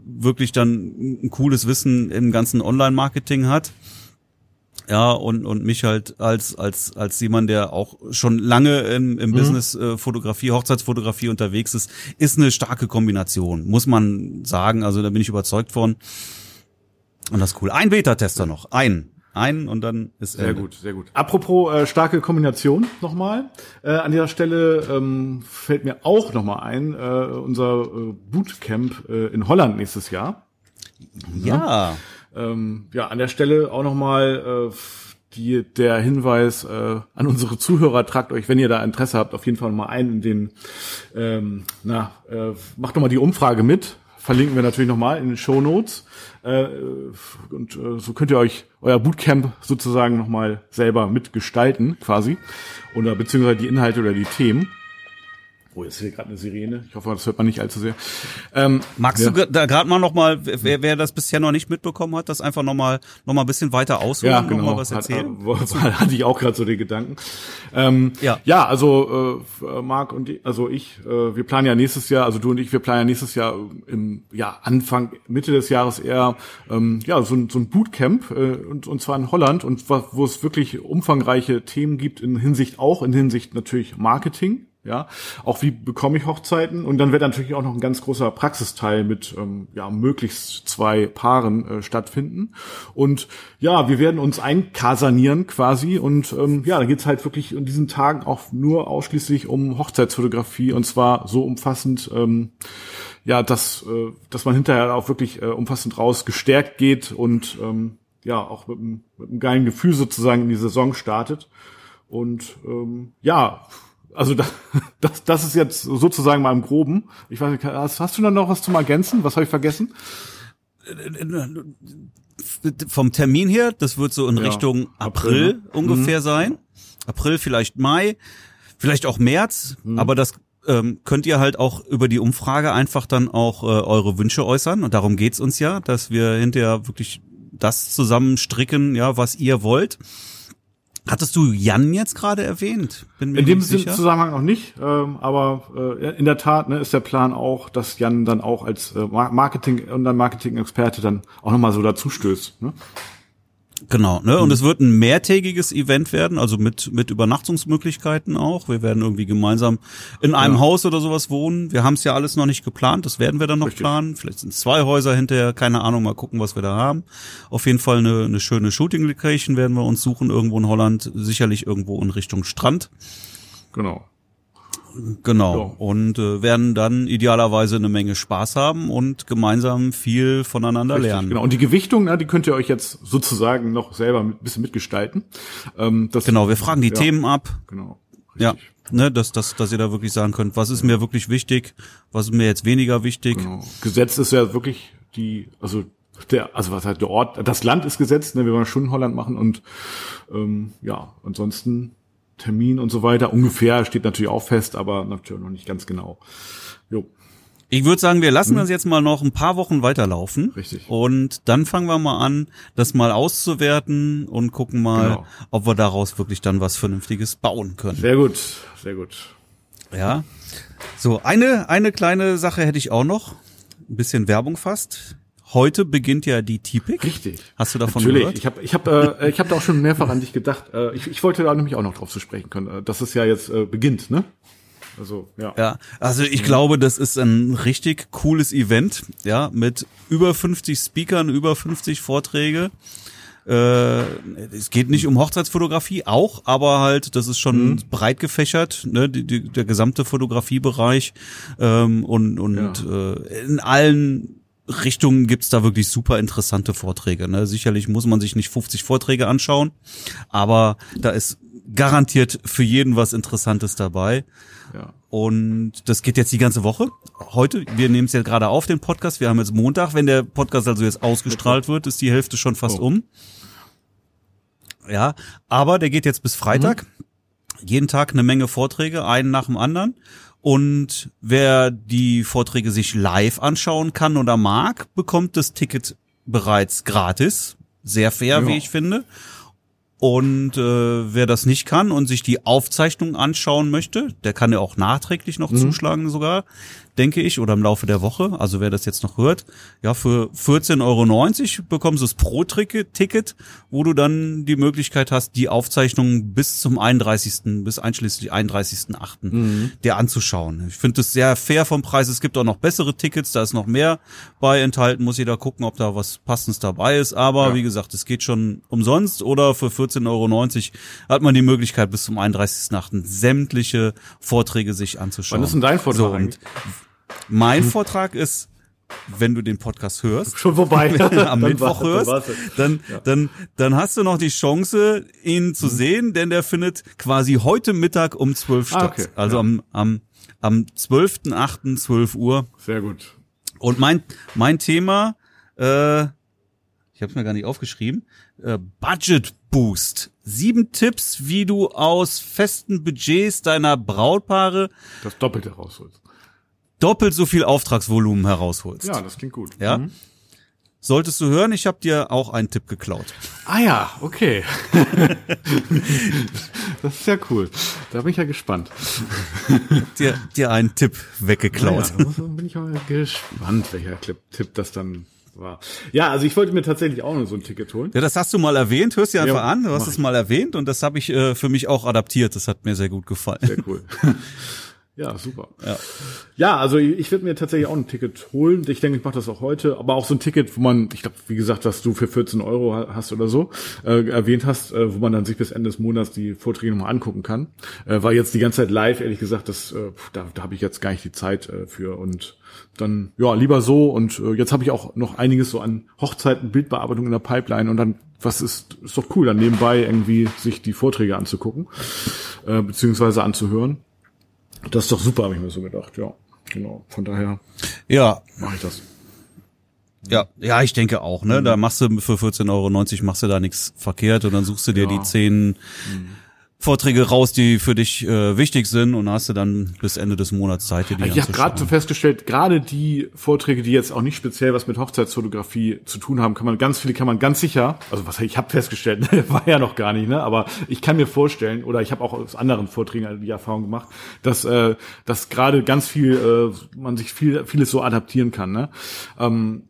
wirklich dann ein cooles Wissen im ganzen Online-Marketing hat. Ja, und, und mich halt als, als, als jemand, der auch schon lange im, im mhm. Business äh, Fotografie, Hochzeitsfotografie unterwegs ist, ist eine starke Kombination, muss man sagen. Also da bin ich überzeugt von. Und das ist cool. Ein Beta-Tester noch. Ein ein und dann ist sehr Ende. gut, sehr gut. Apropos äh, starke Kombination nochmal. Äh, an dieser Stelle ähm, fällt mir auch nochmal ein, äh, unser äh, Bootcamp äh, in Holland nächstes Jahr. Ja. Ja, ähm, ja an der Stelle auch nochmal äh, die, der Hinweis äh, an unsere Zuhörer, tragt euch, wenn ihr da Interesse habt, auf jeden Fall mal ein in den, ähm, na, äh, macht doch mal die Umfrage mit. Verlinken wir natürlich nochmal in den Show Notes. Äh, und äh, so könnt ihr euch euer Bootcamp sozusagen nochmal selber mitgestalten, quasi. Oder beziehungsweise die Inhalte oder die Themen. Oh, jetzt ist hier gerade eine Sirene. Ich hoffe, das hört man nicht allzu sehr. Ähm, Magst ja. du da gerade mal noch mal, wer, wer das bisher noch nicht mitbekommen hat, das einfach noch mal noch mal ein bisschen weiter ausholen, ja, genau. mal was erzählen? Hat, hatte ich auch gerade so den Gedanken. Ähm, Ja. ja, also äh, Marc und ich, also ich, äh, wir planen ja nächstes Jahr, also du und ich, wir planen ja nächstes Jahr im ja, Anfang, Mitte des Jahres eher ähm, ja so ein, so ein Bootcamp äh, und, und zwar in Holland und wo es wirklich umfangreiche Themen gibt in Hinsicht auch in Hinsicht natürlich Marketing. Ja, auch wie bekomme ich Hochzeiten? Und dann wird natürlich auch noch ein ganz großer Praxisteil mit ähm, ja möglichst zwei Paaren äh, stattfinden. Und ja, wir werden uns einkasanieren quasi. Und ähm, ja, da geht's halt wirklich in diesen Tagen auch nur ausschließlich um Hochzeitsfotografie und zwar so umfassend, ähm, ja, dass, äh, dass man hinterher auch wirklich äh, umfassend raus gestärkt geht und ähm, ja auch mit einem, mit einem geilen Gefühl sozusagen in die Saison startet. Und ähm, ja, also das, das, das ist jetzt sozusagen mal im Groben. Ich weiß nicht, hast, hast du dann noch was zum Ergänzen? Was habe ich vergessen? Vom Termin her, das wird so in Ja, Richtung April, April, ungefähr sein. April, vielleicht Mai, vielleicht auch März, aber das ähm, könnt ihr halt auch über die Umfrage einfach dann auch äh, eure Wünsche äußern und darum geht's uns ja, dass wir hinterher wirklich das zusammenstricken, ja, was ihr wollt. Hattest du Jan jetzt gerade erwähnt? Bin mir In dem sicher. Zusammenhang noch nicht, ähm, aber äh, in der Tat ne, ist der Plan auch, dass Jan dann auch als äh, Mar- Marketing und dann Marketing-Experte dann auch nochmal so dazu stößt. Ne? Genau, ne? Und es wird ein mehrtägiges Event werden, also mit mit Übernachtungsmöglichkeiten auch. Wir werden irgendwie gemeinsam in einem Ja. Haus oder sowas wohnen. Wir haben es ja alles noch nicht geplant, das werden wir dann noch Richtig. planen. Vielleicht sind es zwei Häuser hinterher, keine Ahnung, mal gucken, was wir da haben. Auf jeden Fall eine, eine schöne Shooting Location werden wir uns suchen irgendwo in Holland, sicherlich irgendwo in Richtung Strand. Genau. Genau. Ja. Und äh, werden dann idealerweise eine Menge Spaß haben und gemeinsam viel voneinander Richtig, lernen. Genau. Und die Gewichtung, ne, die könnt ihr euch jetzt sozusagen noch selber ein bisschen mitgestalten. Ähm, Genau, wir fragen die Ja. Themen ab. Genau. Ja, Richtig. ne, dass, dass, dass ihr da wirklich sagen könnt, was ist mir wirklich wichtig, was ist mir jetzt weniger wichtig. Genau. Gesetz ist ja wirklich die, also der, also was halt der Ort, das Land ist gesetzt, ne, wir wollen schon Holland machen und ähm, ja, ansonsten Termin und so weiter. Ungefähr steht natürlich auch fest, aber natürlich noch nicht ganz genau. Jo. Ich würde sagen, wir lassen das jetzt mal noch ein paar Wochen weiterlaufen. Richtig. Und dann fangen wir mal an, das mal auszuwerten und gucken mal, Genau. ob wir daraus wirklich dann was Vernünftiges bauen können. Sehr gut, sehr gut. Ja. So, eine, eine kleine Sache hätte ich auch noch. Ein bisschen Werbung fast. Heute beginnt ja die TPIC. Richtig. Hast du davon Natürlich. gehört? Ich habe ich hab, äh, ich hab da auch schon mehrfach an dich gedacht. Äh, ich, ich wollte da nämlich auch noch drauf zu sprechen können, äh, dass es ja jetzt äh, beginnt, ne? Also, ja. Ja, also ich glaube, das ist ein richtig cooles Event, ja, mit über 50 Speakern, über 50 Vorträge. Äh, es geht nicht um Hochzeitsfotografie, auch, aber halt, das ist schon breit gefächert, ne, die, die, der gesamte Fotografiebereich ähm, und und äh, in allen Richtungen gibt's da wirklich super interessante Vorträge. Ne? Sicherlich muss man sich nicht 50 Vorträge anschauen, aber da ist garantiert für jeden was Interessantes dabei. ja. Und das geht jetzt die ganze Woche. Heute, wir nehmen es ja gerade auf, den Podcast. Wir haben jetzt Montag. Wenn der Podcast also jetzt ausgestrahlt wird, ist die Hälfte schon fast Oh. um. Ja, aber der geht jetzt bis Freitag. Jeden Tag eine Menge Vorträge, einen nach dem anderen. Und wer die Vorträge sich live anschauen kann oder mag, bekommt das Ticket bereits gratis. Sehr fair, Ja. wie ich finde. Und äh, wer das nicht kann und sich die Aufzeichnung anschauen möchte, der kann ja auch nachträglich noch zuschlagen sogar, denke ich, oder im Laufe der Woche. Also wer das jetzt noch hört, ja, für 14,90 Euro bekommst du das Pro-Ticket, wo du dann die Möglichkeit hast, die Aufzeichnung bis zum 31., bis einschließlich 31.8. dir anzuschauen. Ich finde das sehr fair vom Preis. Es gibt auch noch bessere Tickets, da ist noch mehr bei enthalten, muss jeder gucken, ob da was Passendes dabei ist. Aber Ja. wie gesagt, es geht schon umsonst oder für 14,90 Euro hat man die Möglichkeit, bis zum 31.8. sämtliche Vorträge sich anzuschauen. Wann ist denn dein Vortrag So, mein Vortrag ist, wenn du den Podcast hörst, Schon vorbei. am Dann Mittwoch dann hörst, dann, dann, dann hast du noch die Chance, ihn zu sehen, denn der findet quasi heute Mittag um 12 Ah, statt. okay. Also Ja. am, am, am 12.8. 12 Uhr. Sehr gut. Und mein, mein Thema, äh, ich habe es mir gar nicht aufgeschrieben, äh, Budget Boost. Sieben Tipps, wie du aus festen Budgets deiner Brautpaare Das Doppelte rausholst. Doppelt so viel Auftragsvolumen herausholst. Ja, das klingt gut. Ja? Mhm. Solltest du hören, ich habe dir auch einen Tipp geklaut. Ah ja, okay. das ist ja cool. Da bin ich ja gespannt. Dir, dir einen Tipp weggeklaut. Ja, da bin ich mal gespannt, welcher Tipp das dann war. Ja, also ich wollte mir tatsächlich auch noch so ein Ticket holen. Ja, das hast du mal erwähnt, hörst dir einfach Ja, an, du hast es mal erwähnt und das habe ich äh, für mich auch adaptiert. Das hat mir sehr gut gefallen. Sehr cool. Ja, super. Ja, ja also ich, ich werde mir tatsächlich auch ein Ticket holen. Ich denke, ich mache das auch heute. Aber auch so ein Ticket, wo man, ich glaube, wie gesagt, was du für 14 Euro ha- hast oder so, äh, erwähnt hast, äh, wo man dann sich bis Ende des Monats die Vorträge nochmal angucken kann. Äh, war jetzt die ganze Zeit live, ehrlich gesagt, das, äh, da, da habe ich jetzt gar nicht die Zeit äh, für. Und dann, ja, lieber so. Und äh, jetzt habe ich auch noch einiges so an Hochzeiten, Bildbearbeitung in der Pipeline. Und dann, was ist, ist doch cool, dann nebenbei irgendwie sich die Vorträge anzugucken, äh, beziehungsweise anzuhören. Das ist doch super, habe ich mir so gedacht, ja. Genau. Von daher Ja, mache ich das. ja, ja, ich denke auch, ne? Da machst du für 14,90 Euro machst du da nichts verkehrt und dann suchst du dir Ja. die zehn Vorträge raus, die für dich äh, wichtig sind und hast du dann bis Ende des Monats Zeit, dir die Ich habe gerade so festgestellt, gerade die Vorträge, die jetzt auch nicht speziell was mit Hochzeitsfotografie zu tun haben, kann man ganz viele kann man ganz sicher, also was ich habe festgestellt, war ja noch gar nicht, ne, aber ich kann mir vorstellen oder ich habe auch aus anderen Vorträgen die Erfahrung gemacht, dass äh, dass gerade ganz viel äh, man sich viel vieles so adaptieren kann, ne? Ähm, äh,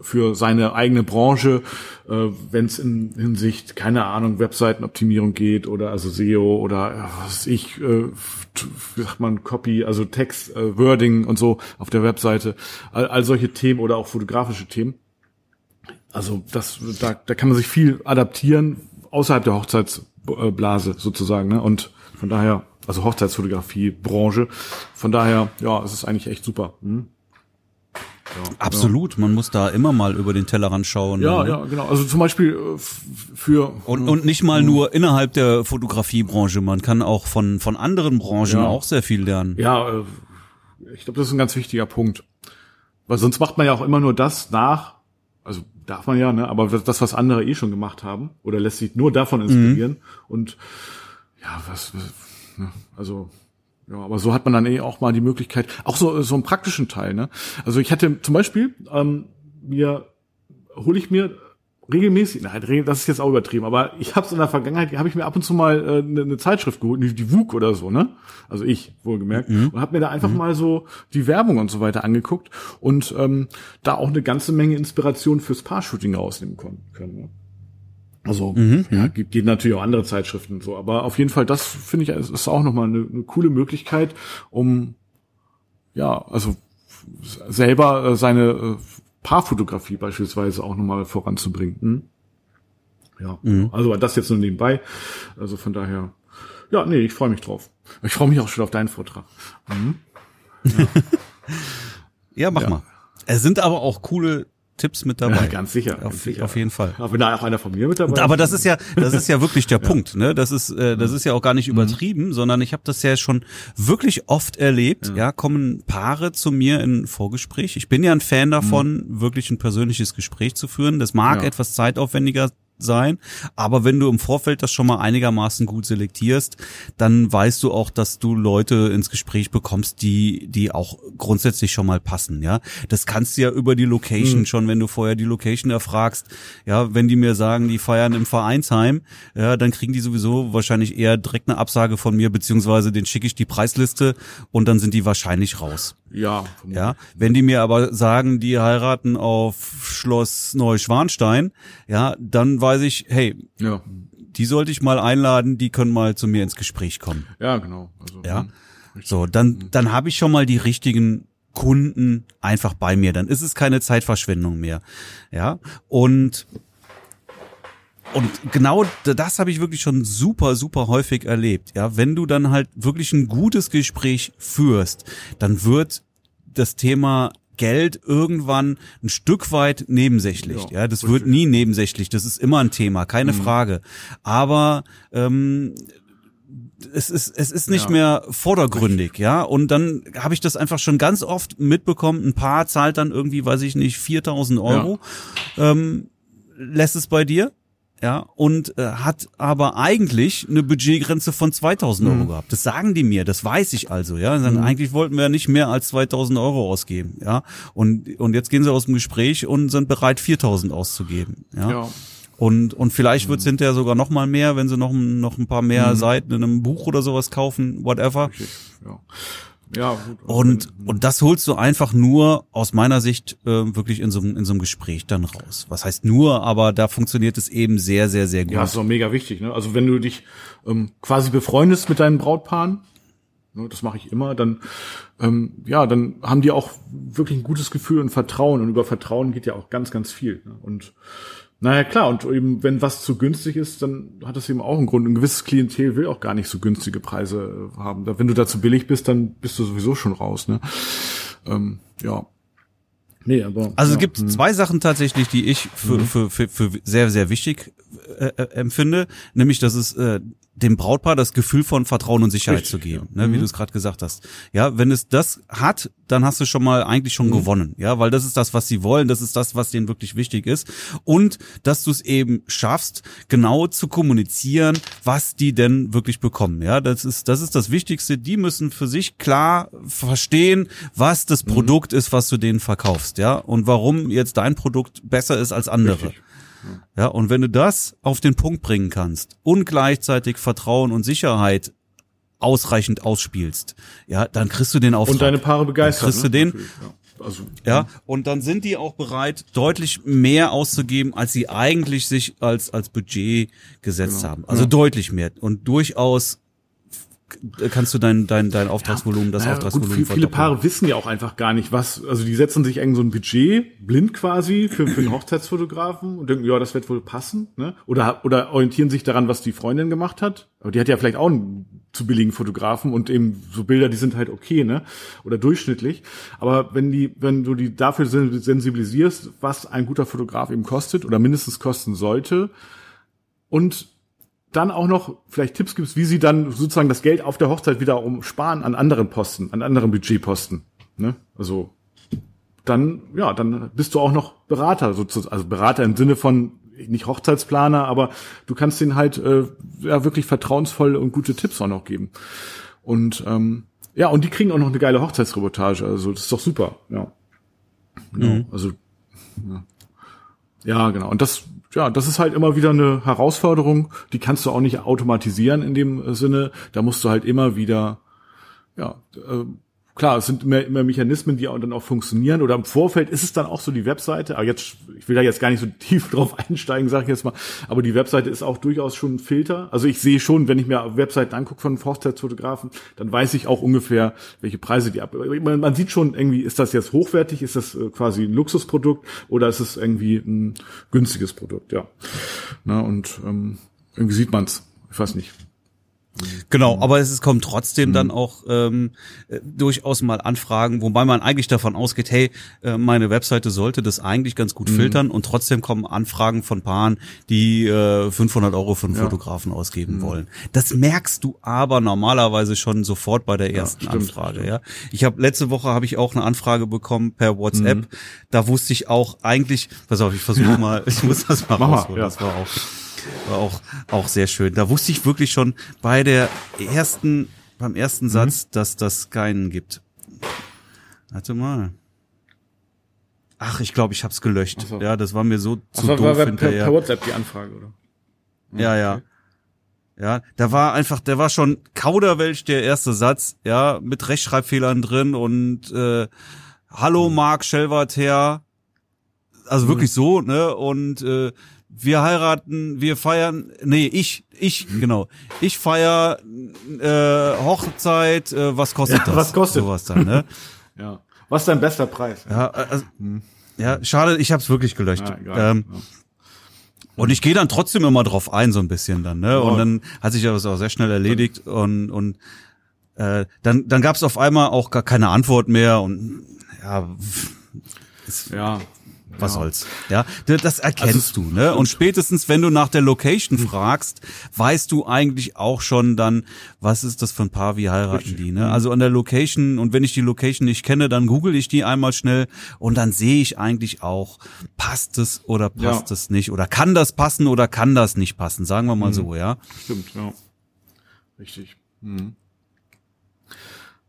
für seine eigene Branche, äh, wenn es in Hinsicht, keine Ahnung, Webseitenoptimierung geht oder also SEO oder ja, was ich, äh, wie sagt man, Copy, also Text, äh, Wording und so auf der Webseite, all, all solche Themen oder auch fotografische Themen. Also das, da, da kann man sich viel adaptieren außerhalb der Hochzeitsblase sozusagen, ne? Und von daher, also Hochzeitsfotografie, Branche, von daher, ja, es ist eigentlich echt super. Hm? Ja, Absolut, man muss da immer mal über den Tellerrand schauen. Ja, ne? ja, genau. Also zum Beispiel äh, für Und, und nicht mal nur innerhalb der Fotografiebranche, man kann auch von, von anderen Branchen Ja. auch sehr viel lernen. ja, äh, ich glaube, das ist ein ganz wichtiger Punkt. Weil sonst macht man ja auch immer nur das nach, also darf man ja, ne, aber das, was andere eh schon gemacht haben, oder lässt sich nur davon inspirieren. Und ja, was, was ne, also ja, aber so hat man dann eh auch mal die Möglichkeit, auch so so einen praktischen Teil, ne? Also ich hatte zum Beispiel ähm, mir hole ich mir regelmäßig, nein, re- das ist jetzt auch übertrieben, aber ich habe es in der Vergangenheit, habe ich mir ab und zu mal äh, eine, eine Zeitschrift geholt, die, die WUK oder so, ne? Also ich, wohlgemerkt, und habe mir da einfach mal so die Werbung und so weiter angeguckt und ähm, da auch eine ganze Menge Inspiration fürs Paar-Shooting rausnehmen können. können ne? Also ja, gibt, gibt natürlich auch andere Zeitschriften und so, aber auf jeden Fall, das finde ich, ist auch nochmal eine, eine coole Möglichkeit, um ja, also selber äh, seine äh, Paarfotografie beispielsweise auch nochmal voranzubringen. Hm? Ja, also das jetzt nur nebenbei. Also von daher, ja, nee, ich freue mich drauf. Ich freue mich auch schon auf deinen Vortrag. Ja, mach Ja. mal. Es sind aber auch coole Tipps mit dabei. Ja, ganz sicher. ganz Auf, sicher. auf jeden Fall. Aber wenn da auch einer von mir mit dabei Und, aber das ist ja, das ist ja wirklich der Punkt, ne? Das ist, äh, das ist ja auch gar nicht übertrieben, sondern ich habe das ja schon wirklich oft erlebt. Ja. kommen Paare zu mir in Vorgespräch. Ich bin ja ein Fan davon, wirklich ein persönliches Gespräch zu führen. Das mag Ja. etwas zeitaufwendiger sein, aber wenn du im Vorfeld das schon mal einigermaßen gut selektierst, dann weißt du auch, dass du Leute ins Gespräch bekommst, die die auch grundsätzlich schon mal passen, ja. Das kannst du ja über die Location schon, wenn du vorher die Location erfragst, ja, wenn die mir sagen, die feiern im Vereinsheim, ja, dann kriegen die sowieso wahrscheinlich eher direkt eine Absage von mir, beziehungsweise den schicke ich die Preisliste und dann sind die wahrscheinlich raus. Ja, Ja, wenn die mir aber sagen, die heiraten auf Schloss Neuschwanstein, ja, dann weiß ich, hey, ja, die sollte ich mal einladen, die können mal zu mir ins Gespräch kommen. ja, genau. Also, Ja. hm. So, dann, dann habe ich schon mal die richtigen Kunden einfach bei mir. Dann ist es keine Zeitverschwendung mehr. Ja. Und und genau das habe ich wirklich schon super, super häufig erlebt. Ja, wenn du dann halt wirklich ein gutes Gespräch führst, dann wird das Thema Geld irgendwann ein Stück weit nebensächlich. Ja, Ja, das wird nie nebensächlich. Das ist immer ein Thema, keine Frage. Aber ähm, es ist, es ist nicht Ja. mehr vordergründig, ja. Und dann habe ich das einfach schon ganz oft mitbekommen. Ein Paar zahlt dann irgendwie, weiß ich nicht, 4000 Euro. Ähm, lässt es bei dir. Ja, und äh, hat aber eigentlich eine Budgetgrenze von 2000 Euro gehabt. Das sagen die mir, das weiß ich also, ja. Sagen, Eigentlich wollten wir nicht mehr als 2000 Euro ausgeben, ja. Und, und jetzt gehen sie aus dem Gespräch und sind bereit, 4000 auszugeben, ja. Ja. Und, und vielleicht wird's hinterher sogar noch mal mehr, wenn sie noch, noch ein paar mehr Seiten in einem Buch oder sowas kaufen, whatever. Ja. Ja, gut. Und, und das holst du einfach nur aus meiner Sicht äh, wirklich in so, einem- in so einem Gespräch dann raus. Was heißt nur, aber da funktioniert es eben sehr, sehr, sehr gut. Ja, ist auch mega wichtig. Ne? Also wenn du dich ähm, quasi befreundest mit deinen Brautpaaren, ne, das mache ich immer, dann ähm, ja, dann haben die auch wirklich ein gutes Gefühl und Vertrauen. Und über Vertrauen geht ja auch ganz, ganz viel. Ne? Und naja, klar, und eben, wenn was zu günstig ist, dann hat das eben auch einen Grund. Ein gewisses Klientel will auch gar nicht so günstige Preise äh, haben. Da- Wenn du da zu billig bist, dann bist du sowieso schon raus. Ne? Ähm, ja. Nee, aber. Also ja. es gibt zwei Sachen tatsächlich, die ich für, für, für, für sehr, sehr wichtig äh, äh, empfinde, nämlich dass es äh, dem Brautpaar das Gefühl von Vertrauen und Sicherheit Richtig, zu geben, ja. ne, wie du es gerade gesagt hast. Ja, wenn es das hat, dann hast du schon mal eigentlich schon gewonnen, ja, weil das ist das, was sie wollen, das ist das, was denen wirklich wichtig ist und dass du es eben schaffst, genau zu kommunizieren, was die denn wirklich bekommen, ja, das ist das ist das Wichtigste. Die müssen für sich klar verstehen, was das Produkt ist, was du denen verkaufst, ja, und warum jetzt dein Produkt besser ist als andere. Richtig. Ja, und wenn du das auf den Punkt bringen kannst und gleichzeitig Vertrauen und Sicherheit ausreichend ausspielst, ja, dann kriegst du den Auftrag. Und deine Paare begeistert. kriegst du den? Ja. Also, ja, und dann sind die auch bereit, deutlich mehr auszugeben, als sie eigentlich sich als, als Budget gesetzt Genau. haben. Also deutlich mehr. Und durchaus kannst du dein, dein, dein Auftragsvolumen, das Naja, Auftragsvolumen gut, viele. Paare wissen ja auch einfach gar nicht, was, also die setzen sich irgend so ein Budget, blind quasi, für, für einen Hochzeitsfotografen und denken, ja, das wird wohl passen, ne? Oder, oder orientieren sich daran, was die Freundin gemacht hat. Aber die hat ja vielleicht auch einen zu billigen Fotografen und eben so Bilder, die sind halt okay, ne? Oder durchschnittlich. Aber wenn die, wenn du die dafür sen- sensibilisierst, was ein guter Fotograf eben kostet oder mindestens kosten sollte und dann auch noch vielleicht Tipps gibst, wie sie dann sozusagen das Geld auf der Hochzeit wieder umsparen an anderen Posten, an anderen Budgetposten. Ne? Also dann, ja, dann bist du auch noch Berater sozusagen, also Berater im Sinne von nicht Hochzeitsplaner, aber du kannst denen halt äh, ja wirklich vertrauensvolle und gute Tipps auch noch geben. Und ähm, ja, und die kriegen auch noch eine geile Hochzeitsreportage, also das ist doch super, ja. Genau, also ja. ja, genau. Und das, ja, das ist halt immer wieder eine Herausforderung, die kannst du auch nicht automatisieren in dem äh, Sinne. Da musst du halt immer wieder, ja, äh, klar, es sind immer, immer Mechanismen, die auch dann auch funktionieren. Oder im Vorfeld ist es dann auch so die Webseite, aber jetzt, ich will da jetzt gar nicht so tief drauf einsteigen, sage ich jetzt mal, aber die Webseite ist auch durchaus schon ein Filter. Also ich sehe schon, wenn ich mir Webseiten angucke von Hochzeitsfotografen, dann weiß ich auch ungefähr, welche Preise die ab. Man, man sieht schon irgendwie, ist das jetzt hochwertig, ist das äh, quasi ein Luxusprodukt oder ist es irgendwie ein günstiges Produkt, ja. Na, und ähm, irgendwie sieht man's. Ich weiß nicht. Genau, aber es kommt trotzdem dann auch ähm, äh, durchaus mal Anfragen, wobei man eigentlich davon ausgeht, hey, äh, meine Webseite sollte das eigentlich ganz gut filtern und trotzdem kommen Anfragen von Paaren, die äh, 500 Euro für einen Fotografen ausgeben wollen. Das merkst du aber normalerweise schon sofort bei der ersten stimmt, Anfrage. Ja, ich habe letzte Woche habe ich auch eine Anfrage bekommen per WhatsApp. Da wusste ich auch eigentlich, pass auf, ich versuche mal, ich muss das mal Mach rausholen. ja. Das war auch war auch, auch sehr schön. Da wusste ich wirklich schon bei der ersten, beim Mhm. ersten Satz, dass das keinen gibt. Warte mal. Ach, ich glaube, ich hab's gelöscht. So. Ja, das war mir so Ach, zu war, doof war per, hinterher. per WhatsApp die Anfrage, oder? ja, ja. Ja, da war einfach, der war schon Kauderwelsch, der erste Satz, ja, mit Rechtschreibfehlern drin und äh, Hallo Mhm. Marc Schellwart her. Also wirklich so, ne? Und äh, wir heiraten, wir feiern, nee, ich, ich, genau. Ich feier äh, Hochzeit, äh, was kostet Ja, das? was kostet? Sowas dann, ne? Ja. Was ist dein bester Preis? Ja, also, ja, schade, ich hab's wirklich gelöscht. Ja, egal. ähm, und ich gehe dann trotzdem immer drauf ein, so ein bisschen dann, ne? Und dann hat sich das auch sehr schnell erledigt und, und äh, dann, dann gab es auf einmal auch gar keine Antwort mehr und ja, ja. Was ja. soll's. Ja, das erkennst also, du, ne? Und spätestens, wenn du nach der Location fragst, weißt du eigentlich auch schon dann, was ist das für ein Paar, wie heiraten Richtig. die, ne? Also an der Location und wenn ich die Location nicht kenne, dann google ich die einmal schnell und dann sehe ich eigentlich auch, passt es oder passt ja. es nicht oder kann das passen oder kann das nicht passen, sagen wir mal mhm. so, ja? Stimmt, ja. Richtig. Mhm.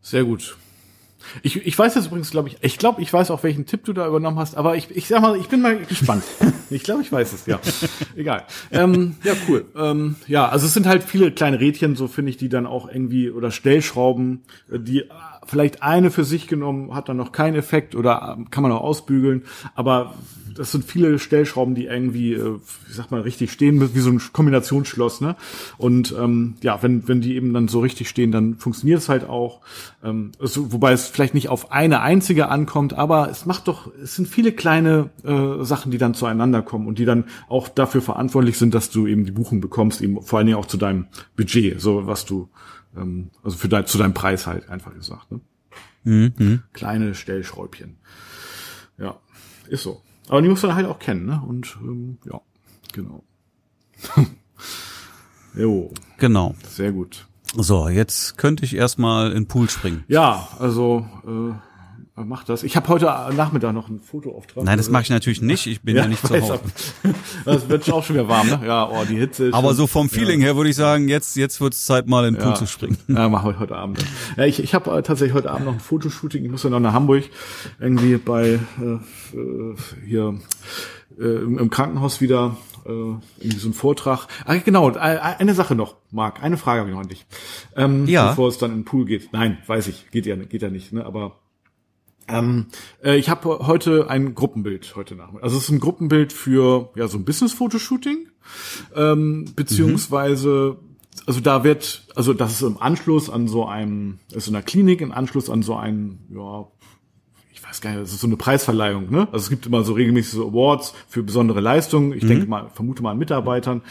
Sehr gut. Ich, ich weiß jetzt übrigens, glaube ich, ich glaube, ich weiß auch, welchen Tipp du da übernommen hast, aber ich, ich sag mal, ich bin mal gespannt. ich glaube, ich weiß es, ja. Egal. Ähm, ja, cool. Ähm, ja, also es sind halt viele kleine Rädchen, so finde ich, die dann auch irgendwie, oder Stellschrauben, äh, die vielleicht eine für sich genommen hat dann noch keinen Effekt oder ähm, kann man auch ausbügeln, aber das sind viele Stellschrauben, die irgendwie, äh, wie sagt man, richtig stehen, wie so ein Kombinationsschloss, ne? Und ähm, ja, wenn, wenn die eben dann so richtig stehen, dann funktioniert es halt auch. Ähm, also, wobei es vielleicht nicht auf eine einzige ankommt, aber es macht doch, es sind viele kleine äh, Sachen, die dann zueinander kommen und die dann auch dafür verantwortlich sind, dass du eben die Buchung bekommst, eben vor allen Dingen auch zu deinem Budget, so was du, ähm, also für dein, zu deinem Preis halt einfach gesagt, ne? Mhm. Kleine Stellschräubchen. Ja, ist so. Aber die musst du halt auch kennen, ne? Und ähm, ja, genau. jo. Genau. Sehr gut. So, jetzt könnte ich erstmal in den Pool springen. Ja, also äh, Mach das. Ich habe heute Nachmittag noch einen Fotoauftrag. Nein, das mache ich natürlich nicht. Ich bin ja, ja nicht zu Hause. Das wird auch schon wieder warm, ne? Ja, oh, die Hitze. Aber schon, so vom Feeling ja. her würde ich sagen, jetzt jetzt wird es Zeit, mal in den Pool ja. zu springen. Ja, machen wir heute Abend. Ja, ich ich habe äh, tatsächlich heute Abend noch ein Fotoshooting. Ich muss ja noch nach Hamburg irgendwie bei äh, äh hier äh, im, im Krankenhaus wieder äh, irgendwie so ein Vortrag. Ah, genau, äh, eine Sache noch, Marc, eine Frage habe ich noch an dich. Ähm, ja. Bevor es dann in den Pool geht. Nein, weiß ich, geht ja, geht ja nicht, ne? Aber ähm, äh, ich habe heute ein Gruppenbild heute Nachmittag. Also es ist ein Gruppenbild für ja so ein Business-Fotoshooting, ähm, beziehungsweise mhm. also da wird also das ist im Anschluss an so einem ist in einer Klinik im Anschluss an so ein ja ich weiß gar nicht, das ist so eine Preisverleihung, ne? Also es gibt immer so regelmäßig so Awards für besondere Leistungen. Ich mhm. denke mal, vermute mal an Mitarbeitern,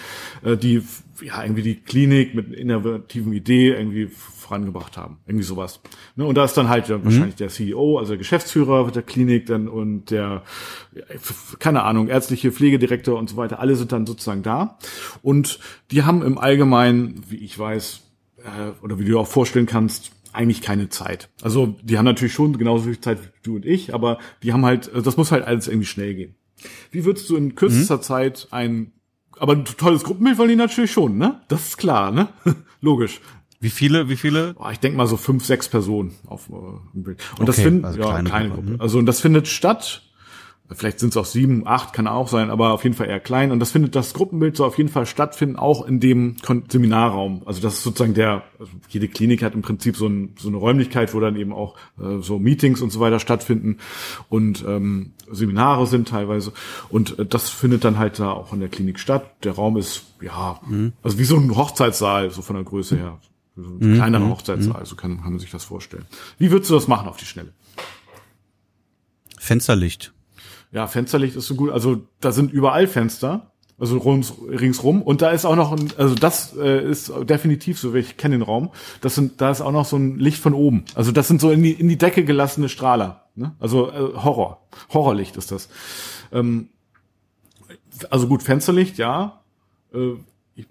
äh, die ja irgendwie die Klinik mit innovativen Idee irgendwie vorangebracht haben. Irgendwie sowas. Ne? Und da ist dann halt mhm. wahrscheinlich der CEO, also der Geschäftsführer der Klinik dann und der, keine Ahnung, ärztliche Pflegedirektor und so weiter, alle sind dann sozusagen da. Und die haben im Allgemeinen, wie ich weiß, äh, oder wie du auch vorstellen kannst, eigentlich keine Zeit. Also die haben natürlich schon genauso viel Zeit wie du und ich, aber die haben halt, das muss halt alles irgendwie schnell gehen. Wie würdest du in kürzester mhm. Zeit ein aber ein tolles Gruppenbild wollen die natürlich schon, ne? Das ist klar, ne? Logisch. Wie viele, wie viele? Oh, ich denke mal so fünf, sechs Personen auf äh, dem Bild. Und okay, das findet, also ja, kleine, kleine Gruppe. Gruppe. Also und das findet statt. Vielleicht sind es auch sieben, acht, kann auch sein, aber auf jeden Fall eher klein. Und das findet das Gruppenbild soll auf jeden Fall stattfinden, auch in dem Seminarraum. Also das ist sozusagen der, also jede Klinik hat im Prinzip so, ein, so eine Räumlichkeit, wo dann eben auch äh, so Meetings und so weiter stattfinden und ähm, Seminare sind teilweise. Und äh, das findet dann halt da auch in der Klinik statt. Der Raum ist, ja, mhm. also wie so ein Hochzeitssaal, so von der Größe her. Mhm. kleinerer mhm. Hochzeitssaal, mhm. so kann, kann man sich das vorstellen. Wie würdest du das machen auf die Schnelle? Fensterlicht. Ja, Fensterlicht ist so gut. Also da sind überall Fenster, also rums, ringsrum. Und da ist auch noch ein, also das äh, ist definitiv so, ich kenne den Raum. Das sind, da ist auch noch so ein Licht von oben. Also das sind so in die, in die Decke gelassene Strahler. Ne? Also äh, Horror. Horrorlicht ist das. Ähm, also gut, Fensterlicht, ja. Äh,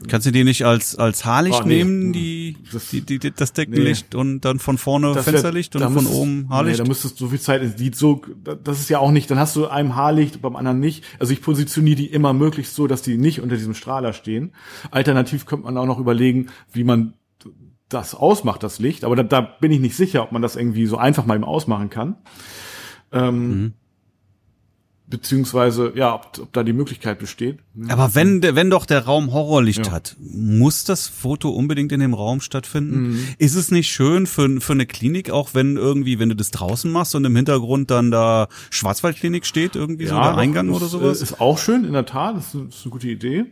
Kannst du die nicht als als Haarlicht oh, nee. nehmen, die, das, die, die, das Deckenlicht nee. und dann von vorne das Fensterlicht wär, und von oben Haarlicht? Nee, da müsstest du so viel Zeit, die so, das ist ja auch nicht, dann hast du einem Haarlicht, beim anderen nicht. Also ich positioniere die immer möglichst so, dass die nicht unter diesem Strahler stehen. Alternativ könnte man auch noch überlegen, wie man das ausmacht, das Licht. Aber da, da bin ich nicht sicher, ob man das irgendwie so einfach mal eben ausmachen kann. Ähm, mhm beziehungsweise ja, ob, ob da die Möglichkeit besteht. Aber wenn wenn doch der Raum Horrorlicht ja. hat, muss das Foto unbedingt in dem Raum stattfinden? Mhm. Ist es nicht schön für für eine Klinik auch, wenn irgendwie, wenn du das draußen machst und im Hintergrund dann da Schwarzwaldklinik steht irgendwie ja, so der Eingang ist, oder sowas? Ist auch schön in der Tat, das ist, das ist eine gute Idee.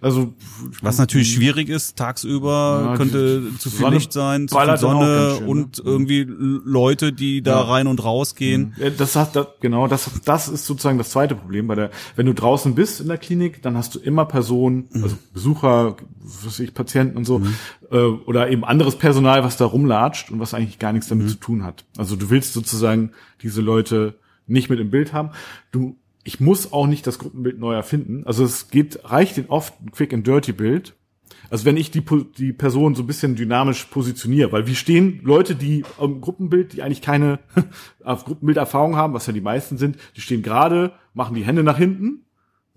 Also was natürlich schwierig ist, tagsüber ja, könnte zu viel Sonne Licht sein, zu viel Sonne schön, und ne? irgendwie Leute, die da ja. rein und raus gehen. Ja, das hat das, genau, das das ist sozusagen das zweite Problem bei der wenn du draußen bist in der Klinik, dann hast du immer Personen, mhm. also Besucher, was ich Patienten und so mhm. äh, oder eben anderes Personal, was da rumlatscht und was eigentlich gar nichts damit mhm. zu tun hat. Also du willst sozusagen diese Leute nicht mit im Bild haben. Du ich muss auch nicht das Gruppenbild neu erfinden. Also es geht, reicht in oft ein Quick and Dirty Bild. Also wenn ich die, die Person so ein bisschen dynamisch positioniere, weil wir stehen Leute, die am Gruppenbild, die eigentlich keine Gruppenbilderfahrung haben, was ja die meisten sind, die stehen gerade, machen die Hände nach hinten,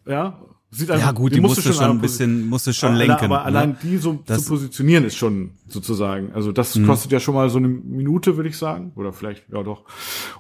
ja, Sieht einfach, ja gut, die, die musst du schon ein bisschen, musst du schon aber, lenken. Aber ne? allein die so das zu positionieren ist schon sozusagen. Also das mhm. kostet ja schon mal so eine Minute, würde ich sagen, oder vielleicht ja doch.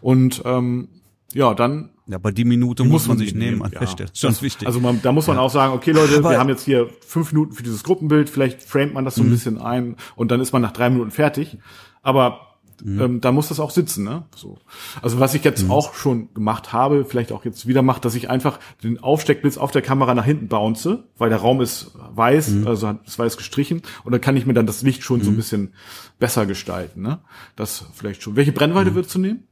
Und ähm, ja, dann. Ja, aber die Minute die muss man sich nehmen, an ja. Stelle. Schon das, wichtig. Also man, da muss man ja. auch sagen, okay Leute, aber wir haben jetzt hier fünf Minuten für dieses Gruppenbild, vielleicht framet man das so ein mhm. bisschen ein und dann ist man nach drei Minuten fertig. Aber Mhm. Ähm, da muss das auch sitzen, ne? So. Also was ich jetzt mhm. auch schon gemacht habe, vielleicht auch jetzt wieder macht, dass ich einfach den Aufsteckblitz auf der Kamera nach hinten bounce, weil der Raum ist weiß, mhm. also hat ist weiß gestrichen und dann kann ich mir dann das Licht schon so ein mhm. bisschen besser gestalten, ne? Das vielleicht schon. Welche Brennweite würdest du nehmen?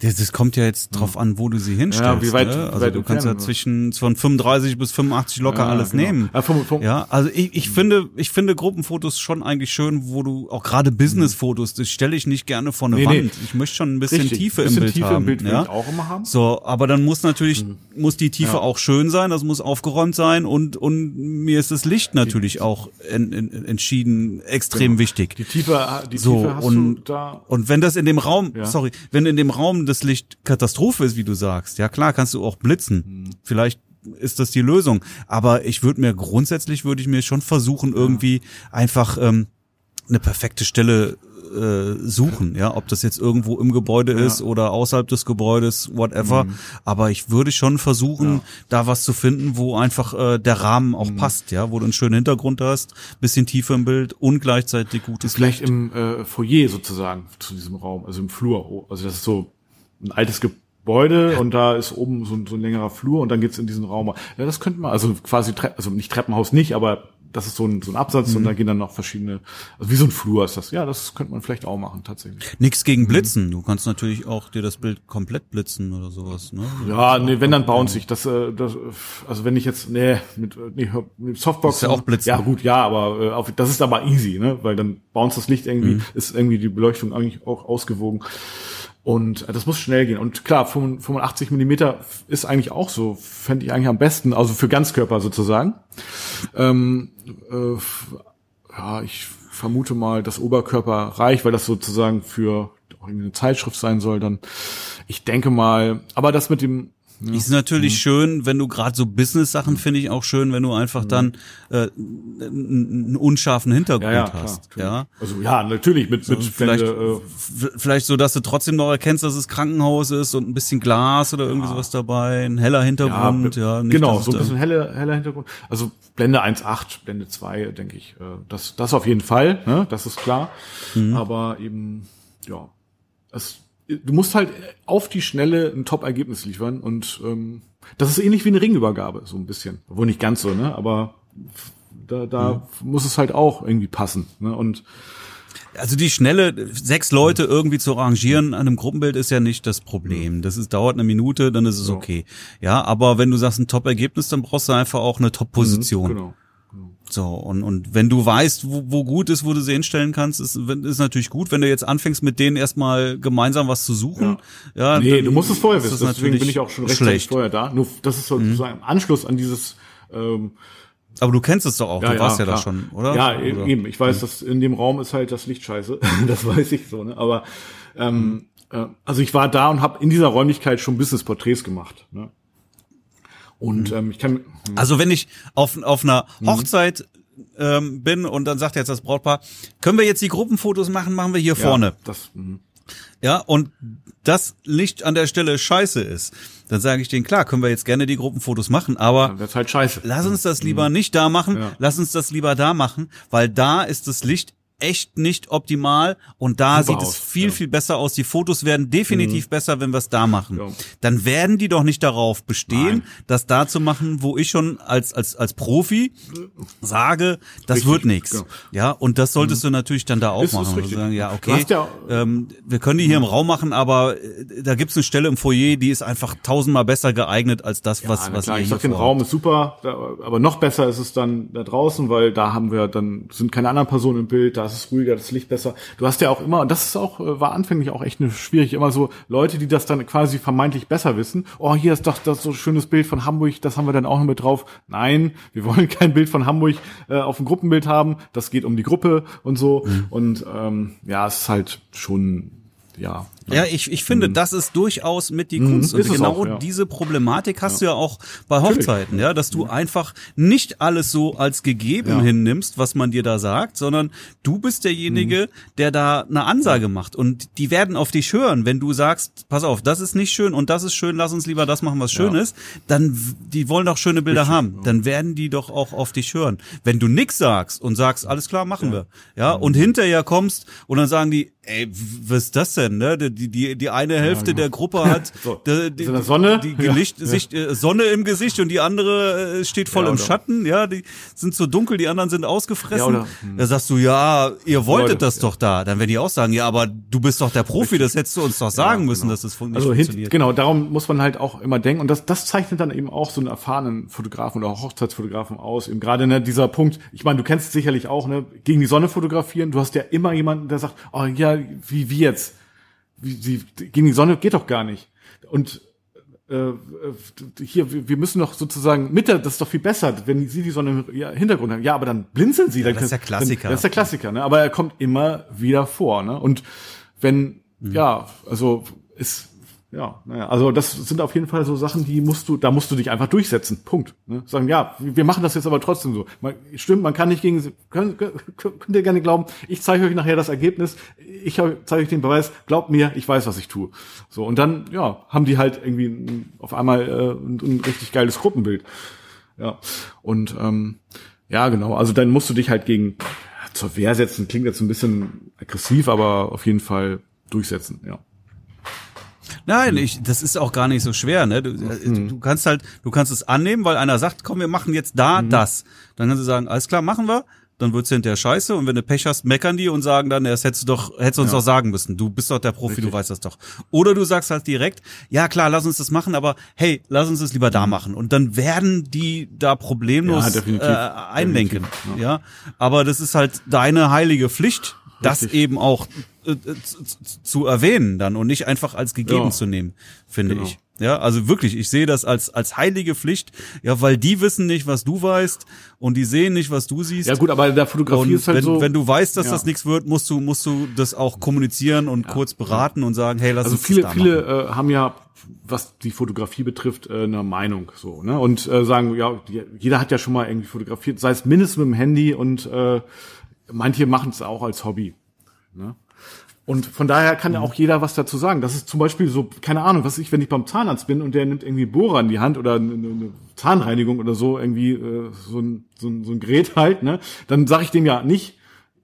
Das, das kommt ja jetzt drauf an, wo du sie hinstellst. Ja, wie weit, ne? Also weit du kannst ja zwischen von 35 bis 85 locker ja, alles genau. nehmen. Ja, vom, vom, ja, also ich, ich finde, ich finde Gruppenfotos schon eigentlich schön, wo du auch gerade Businessfotos, das stelle ich nicht gerne vor eine nee, Wand. Nee. Ich möchte schon ein bisschen Richtig. Tiefe ein bisschen im Bild Tiefe haben. Im Bild ja? ich auch immer haben. So, aber dann muss natürlich mhm. muss die Tiefe ja. auch schön sein, das muss aufgeräumt sein und und mir ist das Licht natürlich auch en, en, entschieden extrem genau. wichtig. Die Tiefe, die so, Tiefe hast und, du da. Und wenn das in dem Raum, sorry, wenn in dem Raum das Licht Katastrophe ist, wie du sagst, ja klar, kannst du auch blitzen. Mhm. Vielleicht ist das die Lösung. Aber ich würde mir grundsätzlich würde ich mir schon versuchen, irgendwie einfach ähm, eine perfekte Stelle äh, suchen, ja, ob das jetzt irgendwo im Gebäude ja. ist oder außerhalb des Gebäudes, whatever. Mhm. Aber ich würde schon versuchen, ja. da was zu finden, wo einfach äh, der Rahmen auch mhm. passt, ja, wo du einen schönen Hintergrund hast, bisschen Tiefe im Bild und gleichzeitig gutes Vielleicht Licht. im äh, Foyer sozusagen zu diesem Raum, also im Flur. Also das ist so ein altes Gebäude und da ist oben so ein, so ein längerer Flur und dann geht's in diesen Raum. Ja, das könnte man, also quasi, also nicht Treppenhaus nicht, aber das ist so ein, so ein Absatz mhm. und da gehen dann noch verschiedene, also wie so ein Flur ist das. Ja, das könnte man vielleicht auch machen, tatsächlich. Nichts gegen mhm. Blitzen. Du kannst natürlich auch dir das Bild komplett blitzen oder sowas, ne? Ja, nee, wenn dann bauen sich das, äh, das, also wenn ich jetzt, nee, mit, nee, mit Softbox. Ist ja auch blitzen. Ja, gut, ja, aber äh, auf, das ist aber easy, ne? Weil dann bounce das Licht irgendwie, mhm. ist irgendwie die Beleuchtung eigentlich auch ausgewogen. Und äh, das muss schnell gehen. Und klar, 85 Millimeter ist eigentlich auch so, fände ich eigentlich am besten, also für Ganzkörper sozusagen. Ähm, äh, ja, ich vermute mal, das Oberkörper reicht, weil das sozusagen für eine Zeitschrift sein soll, dann ich denke mal, aber das mit dem ja. Ist natürlich mhm. schön, wenn du gerade so Business-Sachen mhm. finde ich auch schön, wenn du einfach mhm. dann äh, einen unscharfen Hintergrund ja, ja, hast. Klar, ja, also ja, natürlich mit, mit vielleicht, äh, vielleicht so, dass du trotzdem noch erkennst, dass es Krankenhaus ist und ein bisschen Glas oder irgendwie sowas dabei, ein heller Hintergrund. Ja, nicht, genau, so ein bisschen heller, heller Hintergrund. Also Blende 1.8, Blende 2, denke ich, äh, das, das auf jeden Fall, ne? das ist klar. Mhm. Aber eben, ja, es du musst halt auf die Schnelle ein Top-Ergebnis liefern und ähm, das ist ähnlich wie eine Ringübergabe, so ein bisschen. Wohl nicht ganz so, ne? Aber da, da mhm. muss es halt auch irgendwie passen. Ne? Und also die schnelle sechs Leute irgendwie zu arrangieren an einem Gruppenbild ist ja nicht das Problem. Das ist, dauert eine Minute, dann ist es okay. Ja, aber wenn du sagst ein Top-Ergebnis, dann brauchst du einfach auch eine Top-Position. Mhm, genau. So, und, und wenn du weißt, wo, wo gut ist, wo du sie hinstellen kannst, ist, ist natürlich gut. Wenn du jetzt anfängst, mit denen erstmal gemeinsam was zu suchen, ja, ja nee, du musst es vorher wissen. Deswegen bin ich auch schon recht vorher da. Nur das ist sozusagen mhm. im Anschluss an dieses ähm, aber du kennst es doch auch, ja, du warst ja, ja da schon, oder? Ja, oder? eben. Ich weiß, mhm. dass in dem Raum ist halt das Licht scheiße. das weiß ich so, ne? Aber ähm, mhm. äh, also ich war da und habe in dieser Räumlichkeit schon Business-Porträts gemacht. Ne? Und mhm. ähm, ich kann. Also wenn ich auf, auf einer mhm. Hochzeit ähm, bin und dann sagt jetzt das Brautpaar, können wir jetzt die Gruppenfotos machen, machen wir hier ja, vorne. Das, mh. ja, und das Licht an der Stelle scheiße ist, dann sage ich denen, klar, können wir jetzt gerne die Gruppenfotos machen, aber das halt scheiße. lass uns das lieber mhm. nicht da machen, ja. lass uns das lieber da machen, weil da ist das Licht echt nicht optimal und da Super sieht es viel, ja. viel besser aus. Die Fotos werden definitiv mhm. besser, wenn wir es da machen. Ja. Dann werden die doch nicht darauf bestehen, Nein. das da zu machen, wo ich schon als, als, als Profi sage, das richtig, wird nichts. Ja. ja, und das solltest mhm. du natürlich dann da auch ist machen. Und sagen, ja, okay, ja, ähm, wir können die hier im mhm. Raum machen, aber äh, da gibt's eine Stelle im Foyer, die ist einfach tausendmal besser geeignet als das, was, was klar, ihr ich sag, den Raum ist super, aber noch besser ist es dann da draußen, weil da haben wir dann, sind keine anderen Personen im Bild, da es ist ruhiger, das Licht besser. Du hast ja auch immer, und das ist auch, äh, war anfänglich auch echt eine, schwierig, immer so Leute, die das dann quasi vermeintlich besser wissen. Oh, hier ist doch das so schönes Bild von Hamburg, das haben wir dann auch noch mit drauf. Nein, wir wollen kein Bild von Hamburg äh, auf dem Gruppenbild haben. Das geht um die Gruppe und so. Mhm. Und ähm, ja, es ist halt schon ja. Ja, ich, ich finde, mhm. das ist durchaus mit die Kunst. Mhm, und genau auch, ja. diese Problematik hast ja. du ja auch bei Hochzeiten, ja, dass du mhm. einfach nicht alles so als gegeben ja. hinnimmst, was man dir da sagt, sondern du bist derjenige, mhm. der da eine Ansage macht. Und die werden auf dich hören, wenn du sagst, pass auf, das ist nicht schön und das ist schön, lass uns lieber das machen, was schön ist, dann, die wollen doch schöne Bilder Richtig, haben. Dann werden die doch auch auf dich hören. Wenn du nix sagst und sagst, alles klar, machen wir, ja, und hinterher kommst und dann sagen die, ey, was ist das denn, ne? Die, die, die eine Hälfte ja, genau. der Gruppe hat so. die, die, die Sonne, die Gelicht, ja. Sicht, äh, Sonne im Gesicht und die andere äh, steht voll ja, im Schatten, ja, die sind so dunkel, die anderen sind ausgefressen. Ja, oder, hm. Da sagst du, ja, ihr wolltet Leute, das doch da. Dann werden die auch sagen, ja, aber du bist doch der Profi, das hättest du uns doch sagen müssen, genau. dass das fun also funktioniert. Genau, darum muss man halt auch immer denken und das, das zeichnet dann eben auch so einen erfahrenen Fotografen oder Hochzeitsfotografen aus. Eben gerade ne, dieser Punkt, ich meine, du kennst es sicherlich auch, ne, gegen die Sonne fotografieren, du hast ja immer jemanden, der sagt, oh ja, wie, wie jetzt? Wie, wie, gegen die Sonne geht doch gar nicht. Und äh, hier, wir müssen doch sozusagen mit der, das ist doch viel besser, wenn sie die Sonne im Hintergrund haben. Ja, aber dann blinzeln sie. Ja, dann das ist der Klassiker. Dann, das ist der Klassiker, ne? Aber er kommt immer wieder vor, ne? Und wenn, mhm. ja, also ist ja, naja, also das sind auf jeden Fall so Sachen, die musst du, da musst du dich einfach durchsetzen. Punkt. Ne? Sagen, ja, wir machen das jetzt aber trotzdem so. Man, stimmt, man kann nicht gegen, könnt, könnt ihr gerne glauben, ich zeige euch nachher das Ergebnis, ich zeige euch den Beweis, glaubt mir, ich weiß, was ich tue. So, und dann, ja, haben die halt irgendwie auf einmal äh, ein, ein richtig geiles Gruppenbild. Ja, und ähm, ja, genau, also dann musst du dich halt gegen zur Wehr setzen, klingt jetzt ein bisschen aggressiv, aber auf jeden Fall durchsetzen, ja. Nein, ich, das ist auch gar nicht so schwer. Ne? Du, mhm. du kannst halt, du kannst es annehmen, weil einer sagt, komm, wir machen jetzt da mhm. das. Dann kannst du sagen, alles klar, machen wir. Dann wird's hinterher scheiße und wenn du Pech hast, meckern die und sagen dann, das hättest du doch, hättest du uns ja. doch sagen müssen. Du bist doch der Profi, Richtig. du weißt das doch. Oder du sagst halt direkt, ja klar, lass uns das machen, aber hey, lass uns das lieber da machen. Und dann werden die da problemlos ja, äh, einlenken. Ja. ja, aber das ist halt deine heilige Pflicht, das eben auch äh, äh zu erwähnen dann und nicht einfach als gegeben ja. zu nehmen, finde genau. ich. Ja, also wirklich, ich sehe das als als heilige Pflicht, ja, weil die wissen nicht, was du weißt und die sehen nicht, was du siehst. Ja gut, aber der Fotografie und ist halt wenn, so. Wenn du weißt, dass ja. das nichts wird, musst du musst du das auch kommunizieren und ja. kurz beraten und sagen, hey, lass also uns viele das da viele äh, haben ja was die Fotografie betrifft, äh, eine Meinung so, ne? Und äh, sagen, ja, jeder hat ja schon mal irgendwie fotografiert, sei es mindestens mit dem Handy und äh, manche machen es auch als Hobby. Ne? Und von daher kann ja auch jeder was dazu sagen. Das ist zum Beispiel so, keine Ahnung, was ich, wenn ich beim Zahnarzt bin und der nimmt irgendwie Bohrer in die Hand oder eine, eine Zahnreinigung oder so, irgendwie äh, so, ein, so, ein, so ein Gerät halt, ne, dann sage ich dem ja nicht,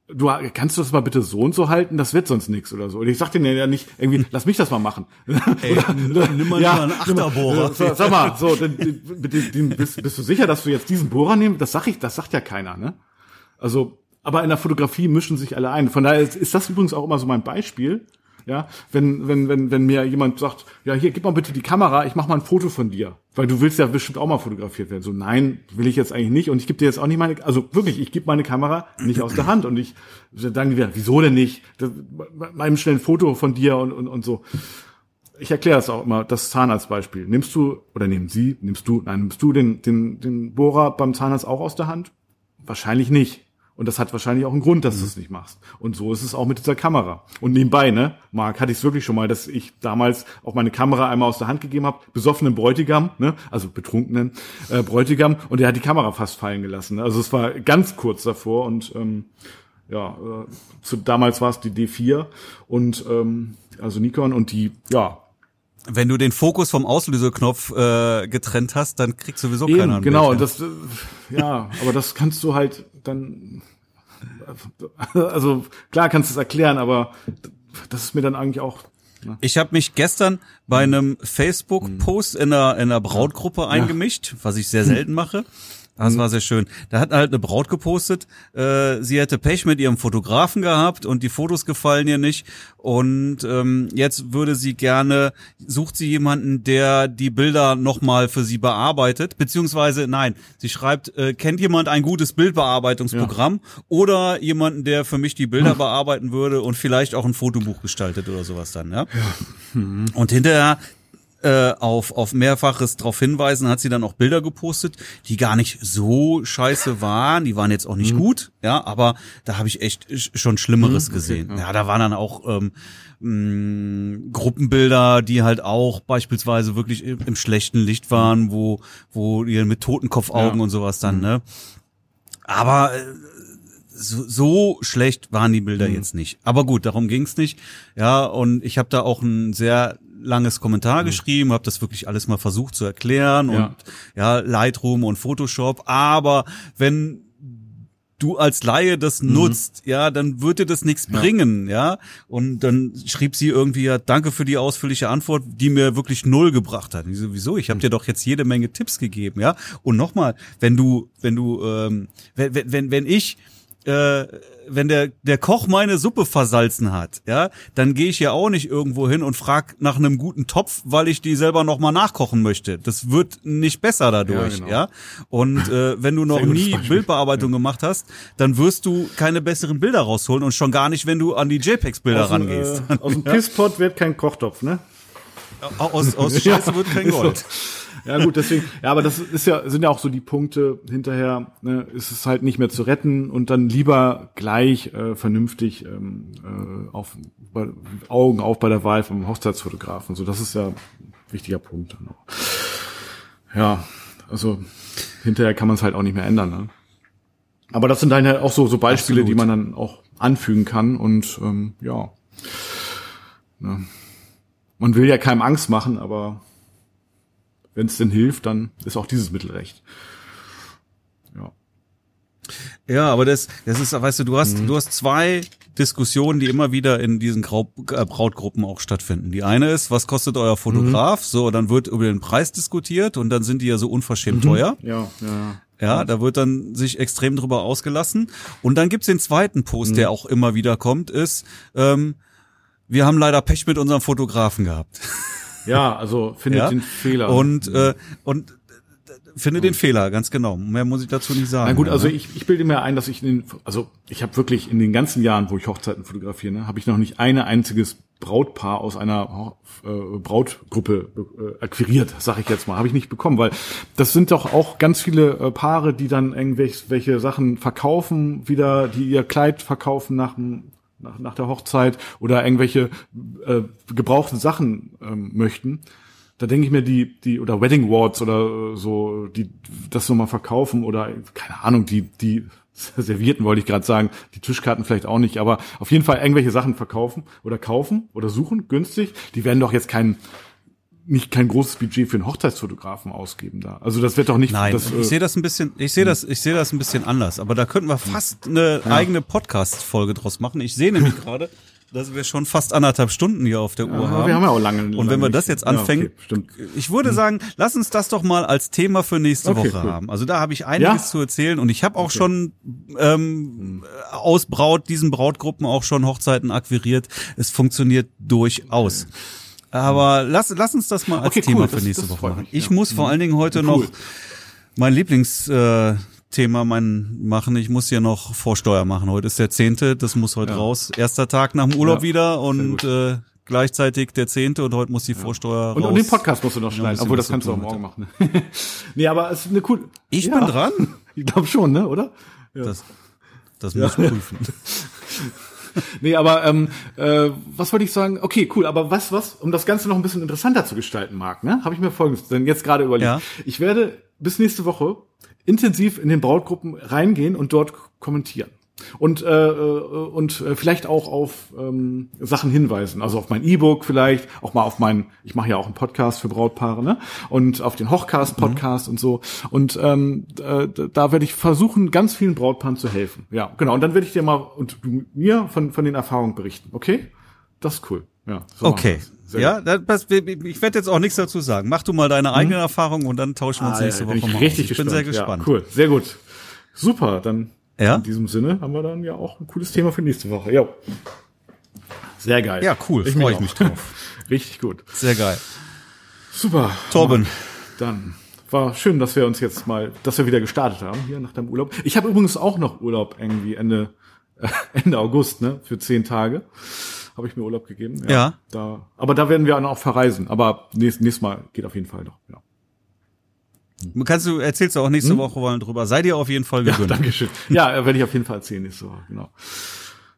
du kannst du das mal bitte so und so halten, das wird sonst nichts oder so. Und ich sag dir ja nicht irgendwie, lass mich das mal machen. Ey, oder, nimm mal ja, einen Achterbohrer. So, sag mal, so, den, den, den, bist, bist du sicher, dass du jetzt diesen Bohrer nimmst? Das sag ich, das sagt ja keiner, ne? Also aber in der Fotografie mischen sich alle ein. Von daher ist, ist das übrigens auch immer so mein Beispiel. Ja, wenn, wenn, wenn, wenn mir jemand sagt, ja, hier, gib mal bitte die Kamera, ich mach mal ein Foto von dir. Weil du willst ja bestimmt auch mal fotografiert werden. So, nein, will ich jetzt eigentlich nicht. Und ich gebe dir jetzt auch nicht meine, also wirklich, ich gebe meine Kamera nicht aus der Hand. Und ich dann wieder, wieso denn nicht? Meinem schnellen Foto von dir und, und, und so. Ich erkläre das auch immer, das Zahnarztbeispiel. Nimmst du, oder nehmen Sie, nimmst du, nein, nimmst du den, den, den Bohrer beim Zahnarzt auch aus der Hand? Wahrscheinlich nicht. Und das hat wahrscheinlich auch einen Grund, dass mhm. du es nicht machst. Und so ist es auch mit dieser Kamera. Und nebenbei, ne, Marc, hatte ich es wirklich schon mal, dass ich damals auch meine Kamera einmal aus der Hand gegeben habe, besoffenen Bräutigam, ne, also betrunkenen äh, Bräutigam, und der hat die Kamera fast fallen gelassen. Ne? Also es war ganz kurz davor und ähm, ja, äh, zu, damals war es die D4 und ähm, also Nikon und die, ja, wenn du den Fokus vom Auslöseknopf äh, getrennt hast, dann kriegst du sowieso Eben, keiner. Genau, Bild, das äh, ja, aber das kannst du halt dann also klar kannst du es erklären, aber das ist mir dann eigentlich auch ne? ich habe mich gestern bei einem Facebook-Post in einer, in einer Brautgruppe eingemischt, was ich sehr selten mache. Das war sehr schön. Da hat halt eine Braut gepostet, äh, sie hätte Pech mit ihrem Fotografen gehabt und die Fotos gefallen ihr nicht. Und ähm, jetzt würde sie gerne, sucht sie jemanden, der die Bilder nochmal für sie bearbeitet, beziehungsweise nein, sie schreibt, äh, kennt jemand ein gutes Bildbearbeitungsprogramm ja. oder jemanden, der für mich die Bilder hm. bearbeiten würde und vielleicht auch ein Fotobuch gestaltet oder sowas dann, ja. ja. Hm. Und hinterher äh, auf, auf mehrfaches darauf hinweisen, hat sie dann auch Bilder gepostet, die gar nicht so scheiße waren. Die waren jetzt auch nicht mhm. gut, ja, aber da habe ich echt schon Schlimmeres mhm, okay, gesehen. Ja. ja. da waren dann auch ähm, mh, Gruppenbilder, die halt auch beispielsweise wirklich im, im schlechten Licht waren, wo, wo ihr mit Totenkopfaugen ja. und sowas dann, mhm. ne? Aber äh, so, so schlecht waren die Bilder mhm. jetzt nicht. Aber gut, darum ging's nicht. Ja, und ich habe da auch ein sehr langes Kommentar mhm. geschrieben, habe das wirklich alles mal versucht zu erklären ja. und ja, Lightroom und Photoshop, aber wenn du als Laie das mhm. nutzt, ja, dann wird dir das nichts ja. bringen, ja. Und dann schrieb sie irgendwie ja, danke für die ausführliche Antwort, die mir wirklich null gebracht hat. Ich so, wieso? Ich habe dir doch jetzt jede Menge Tipps gegeben, ja. Und nochmal, wenn du, wenn du, ähm, wenn, wenn, wenn ich äh, wenn der der Koch meine Suppe versalzen hat, ja, dann gehe ich ja auch nicht irgendwo hin und frag nach einem guten Topf, weil ich die selber noch mal nachkochen möchte. Das wird nicht besser dadurch, ja. Genau. ja? Und äh, wenn du noch nie Bildbearbeitung ja. gemacht hast, dann wirst du keine besseren Bilder rausholen und schon gar nicht, wenn du an die JPEGs-Bilder rangehst. Äh, aus dem Pisspot wird kein Kochtopf, ne? Aus, aus Scheiße wird kein Gold. Ja gut, deswegen, ja, aber das ist ja, sind ja auch so die Punkte hinterher, ne, ist es halt nicht mehr zu retten und dann lieber gleich äh, vernünftig ähm, äh, auf bei, Augen auf bei der Wahl vom Hochzeitsfotografen. So, das ist ja ein wichtiger Punkt dann auch. Ja, also hinterher kann man es halt auch nicht mehr ändern. Ne? Aber das sind dann halt auch so, so Beispiele, Absolut. die man dann auch anfügen kann und ähm, ja. Ne. Man will ja keinem Angst machen, aber wenn es denn hilft, dann ist auch dieses Mittel recht. Ja. Ja, aber das, das ist, weißt du, du hast, mhm. du hast zwei Diskussionen, die immer wieder in diesen Grau äh, Brautgruppen auch stattfinden. Die eine ist, was kostet euer Fotograf? Mhm. So, dann wird über den Preis diskutiert und dann sind die ja so unverschämt mhm. teuer. Ja, ja. Ja, da wird dann sich extrem drüber ausgelassen. Und dann gibt's den zweiten Post, der mhm. auch immer wieder kommt, ist, ähm, wir haben leider Pech mit unserem Fotografen gehabt. Ja, also findet ja? den Fehler. Und, äh, und finde den Fehler, ganz genau. Mehr muss ich dazu nicht sagen. Na gut, also ich, ich bilde mir ein, dass ich in den, also ich habe wirklich in den ganzen Jahren, wo ich Hochzeiten fotografiere, ne, habe ich noch nicht eine einziges Brautpaar aus einer äh, Brautgruppe äh, akquiriert, sag ich jetzt mal, habe ich nicht bekommen, weil das sind doch auch ganz viele äh, Paare, die dann irgendwelche Sachen verkaufen, wieder die ihr Kleid verkaufen nach dem nach, nach der Hochzeit oder irgendwelche äh, gebrauchten Sachen ähm, möchten, da denke ich mir die die oder Wedding Wards oder so die das nochmal verkaufen oder keine Ahnung die die Servierten wollte ich gerade sagen, die Tischkarten vielleicht auch nicht, aber auf jeden Fall irgendwelche Sachen verkaufen oder kaufen oder suchen günstig. Die werden doch jetzt keinen nicht kein großes Budget für einen Hochzeitsfotografen ausgeben da. Also das wird doch nicht. Nein, das, ich äh, sehe das ein bisschen, ich sehe das, ich sehe das ein bisschen anders. Aber da könnten wir fast eine ja. eigene Podcast-Folge draus machen. Ich sehe nämlich gerade, dass wir schon fast anderthalb Stunden hier auf der Uhr ja, haben. Wir haben ja auch lange. Und wenn wir das jetzt anfangen, ja, okay, ich würde hm. sagen, lass uns das doch mal als Thema für nächste okay, Woche cool. haben. Also da habe ich einiges zu erzählen und ich habe auch okay. schon ähm, aus Braut diesen Brautgruppen auch schon Hochzeiten akquiriert. Es funktioniert durchaus. Aber lass, lass uns das mal als Thema cool. für nächste das, das Woche machen. Mich, ich ja. muss vor allen Dingen heute cool. noch mein Lieblingsthema äh, mein machen. Ich muss hier noch Vorsteuer machen. Heute ist der zehnte, das muss heute ja. raus. Erster Tag nach dem Urlaub ja. wieder und äh, gleichzeitig der zehnte und heute muss die Vorsteuer und, raus. Und den Podcast musst du noch schneiden, obwohl das kannst du auch morgen machen. nee, aber es ist eine cool. Ich bin dran? Ich glaube schon, ne, oder? Das, das muss prüfen. nee, aber ähm, äh, was wollte ich sagen? Okay, cool, aber was, was, um das Ganze noch ein bisschen interessanter zu gestalten, Marc, ne, habe ich mir folgendes denn jetzt gerade überlegt. Ja. Ich werde bis nächste Woche intensiv in den Brautgruppen reingehen und dort kommentieren und äh, äh, und äh, vielleicht auch auf ähm, Sachen hinweisen, also auf mein E-Book vielleicht, auch mal auf mein, ich mache ja auch einen Podcast für Brautpaare, ne? Und auf den Hochcast Podcast mhm. und so und ähm, äh, da werde ich versuchen, ganz vielen Brautpaaren zu helfen. Ja, genau. Und dann werde ich dir mal und du mir von von den Erfahrungen berichten. Okay, das ist cool. Ja, so Okay. Sehr Ja, das, das, ich werde jetzt auch nichts dazu sagen. Mach du mal deine eigene Erfahrung und dann tauschen wir uns Ah, nächste ja, Woche mal richtig aus. Ich bin gespannt. sehr gespannt. Ja, cool, sehr gut. Super, dann Ja? in diesem Sinne haben wir dann ja auch ein cooles Thema für nächste Woche. Ja. Sehr geil. Ja, cool, Ich freu mich ich auch. mich drauf. Richtig gut. Sehr geil. Super. Torben. Dann war schön, dass wir uns jetzt mal, dass wir wieder gestartet haben hier nach deinem Urlaub. Ich habe übrigens auch noch Urlaub irgendwie Ende äh, Ende August, ne, für zehn Tage habe ich mir Urlaub gegeben. Ja. Da, aber da werden wir dann auch verreisen. Aber nächstes, nächstes Mal geht auf jeden Fall noch. Ja, Kannst du, erzählst du auch nächste Woche mal drüber. Sei dir auf jeden Fall Hm? ja gegönnt. Dankeschön. Ja, werde ich auf jeden Fall erzählen nächste Woche. Genau.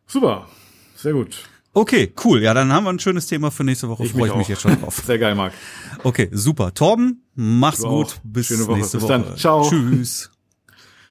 Super. Sehr gut. Okay, cool. Ja, dann haben wir ein schönes Thema für nächste Woche. Ich Freue mich ich mich jetzt schon drauf. Sehr geil, Marc. Okay, super. Torben, mach's Du gut. auch. Bis Schöne Woche. nächste Bis Woche. dann. Ciao. Tschüss.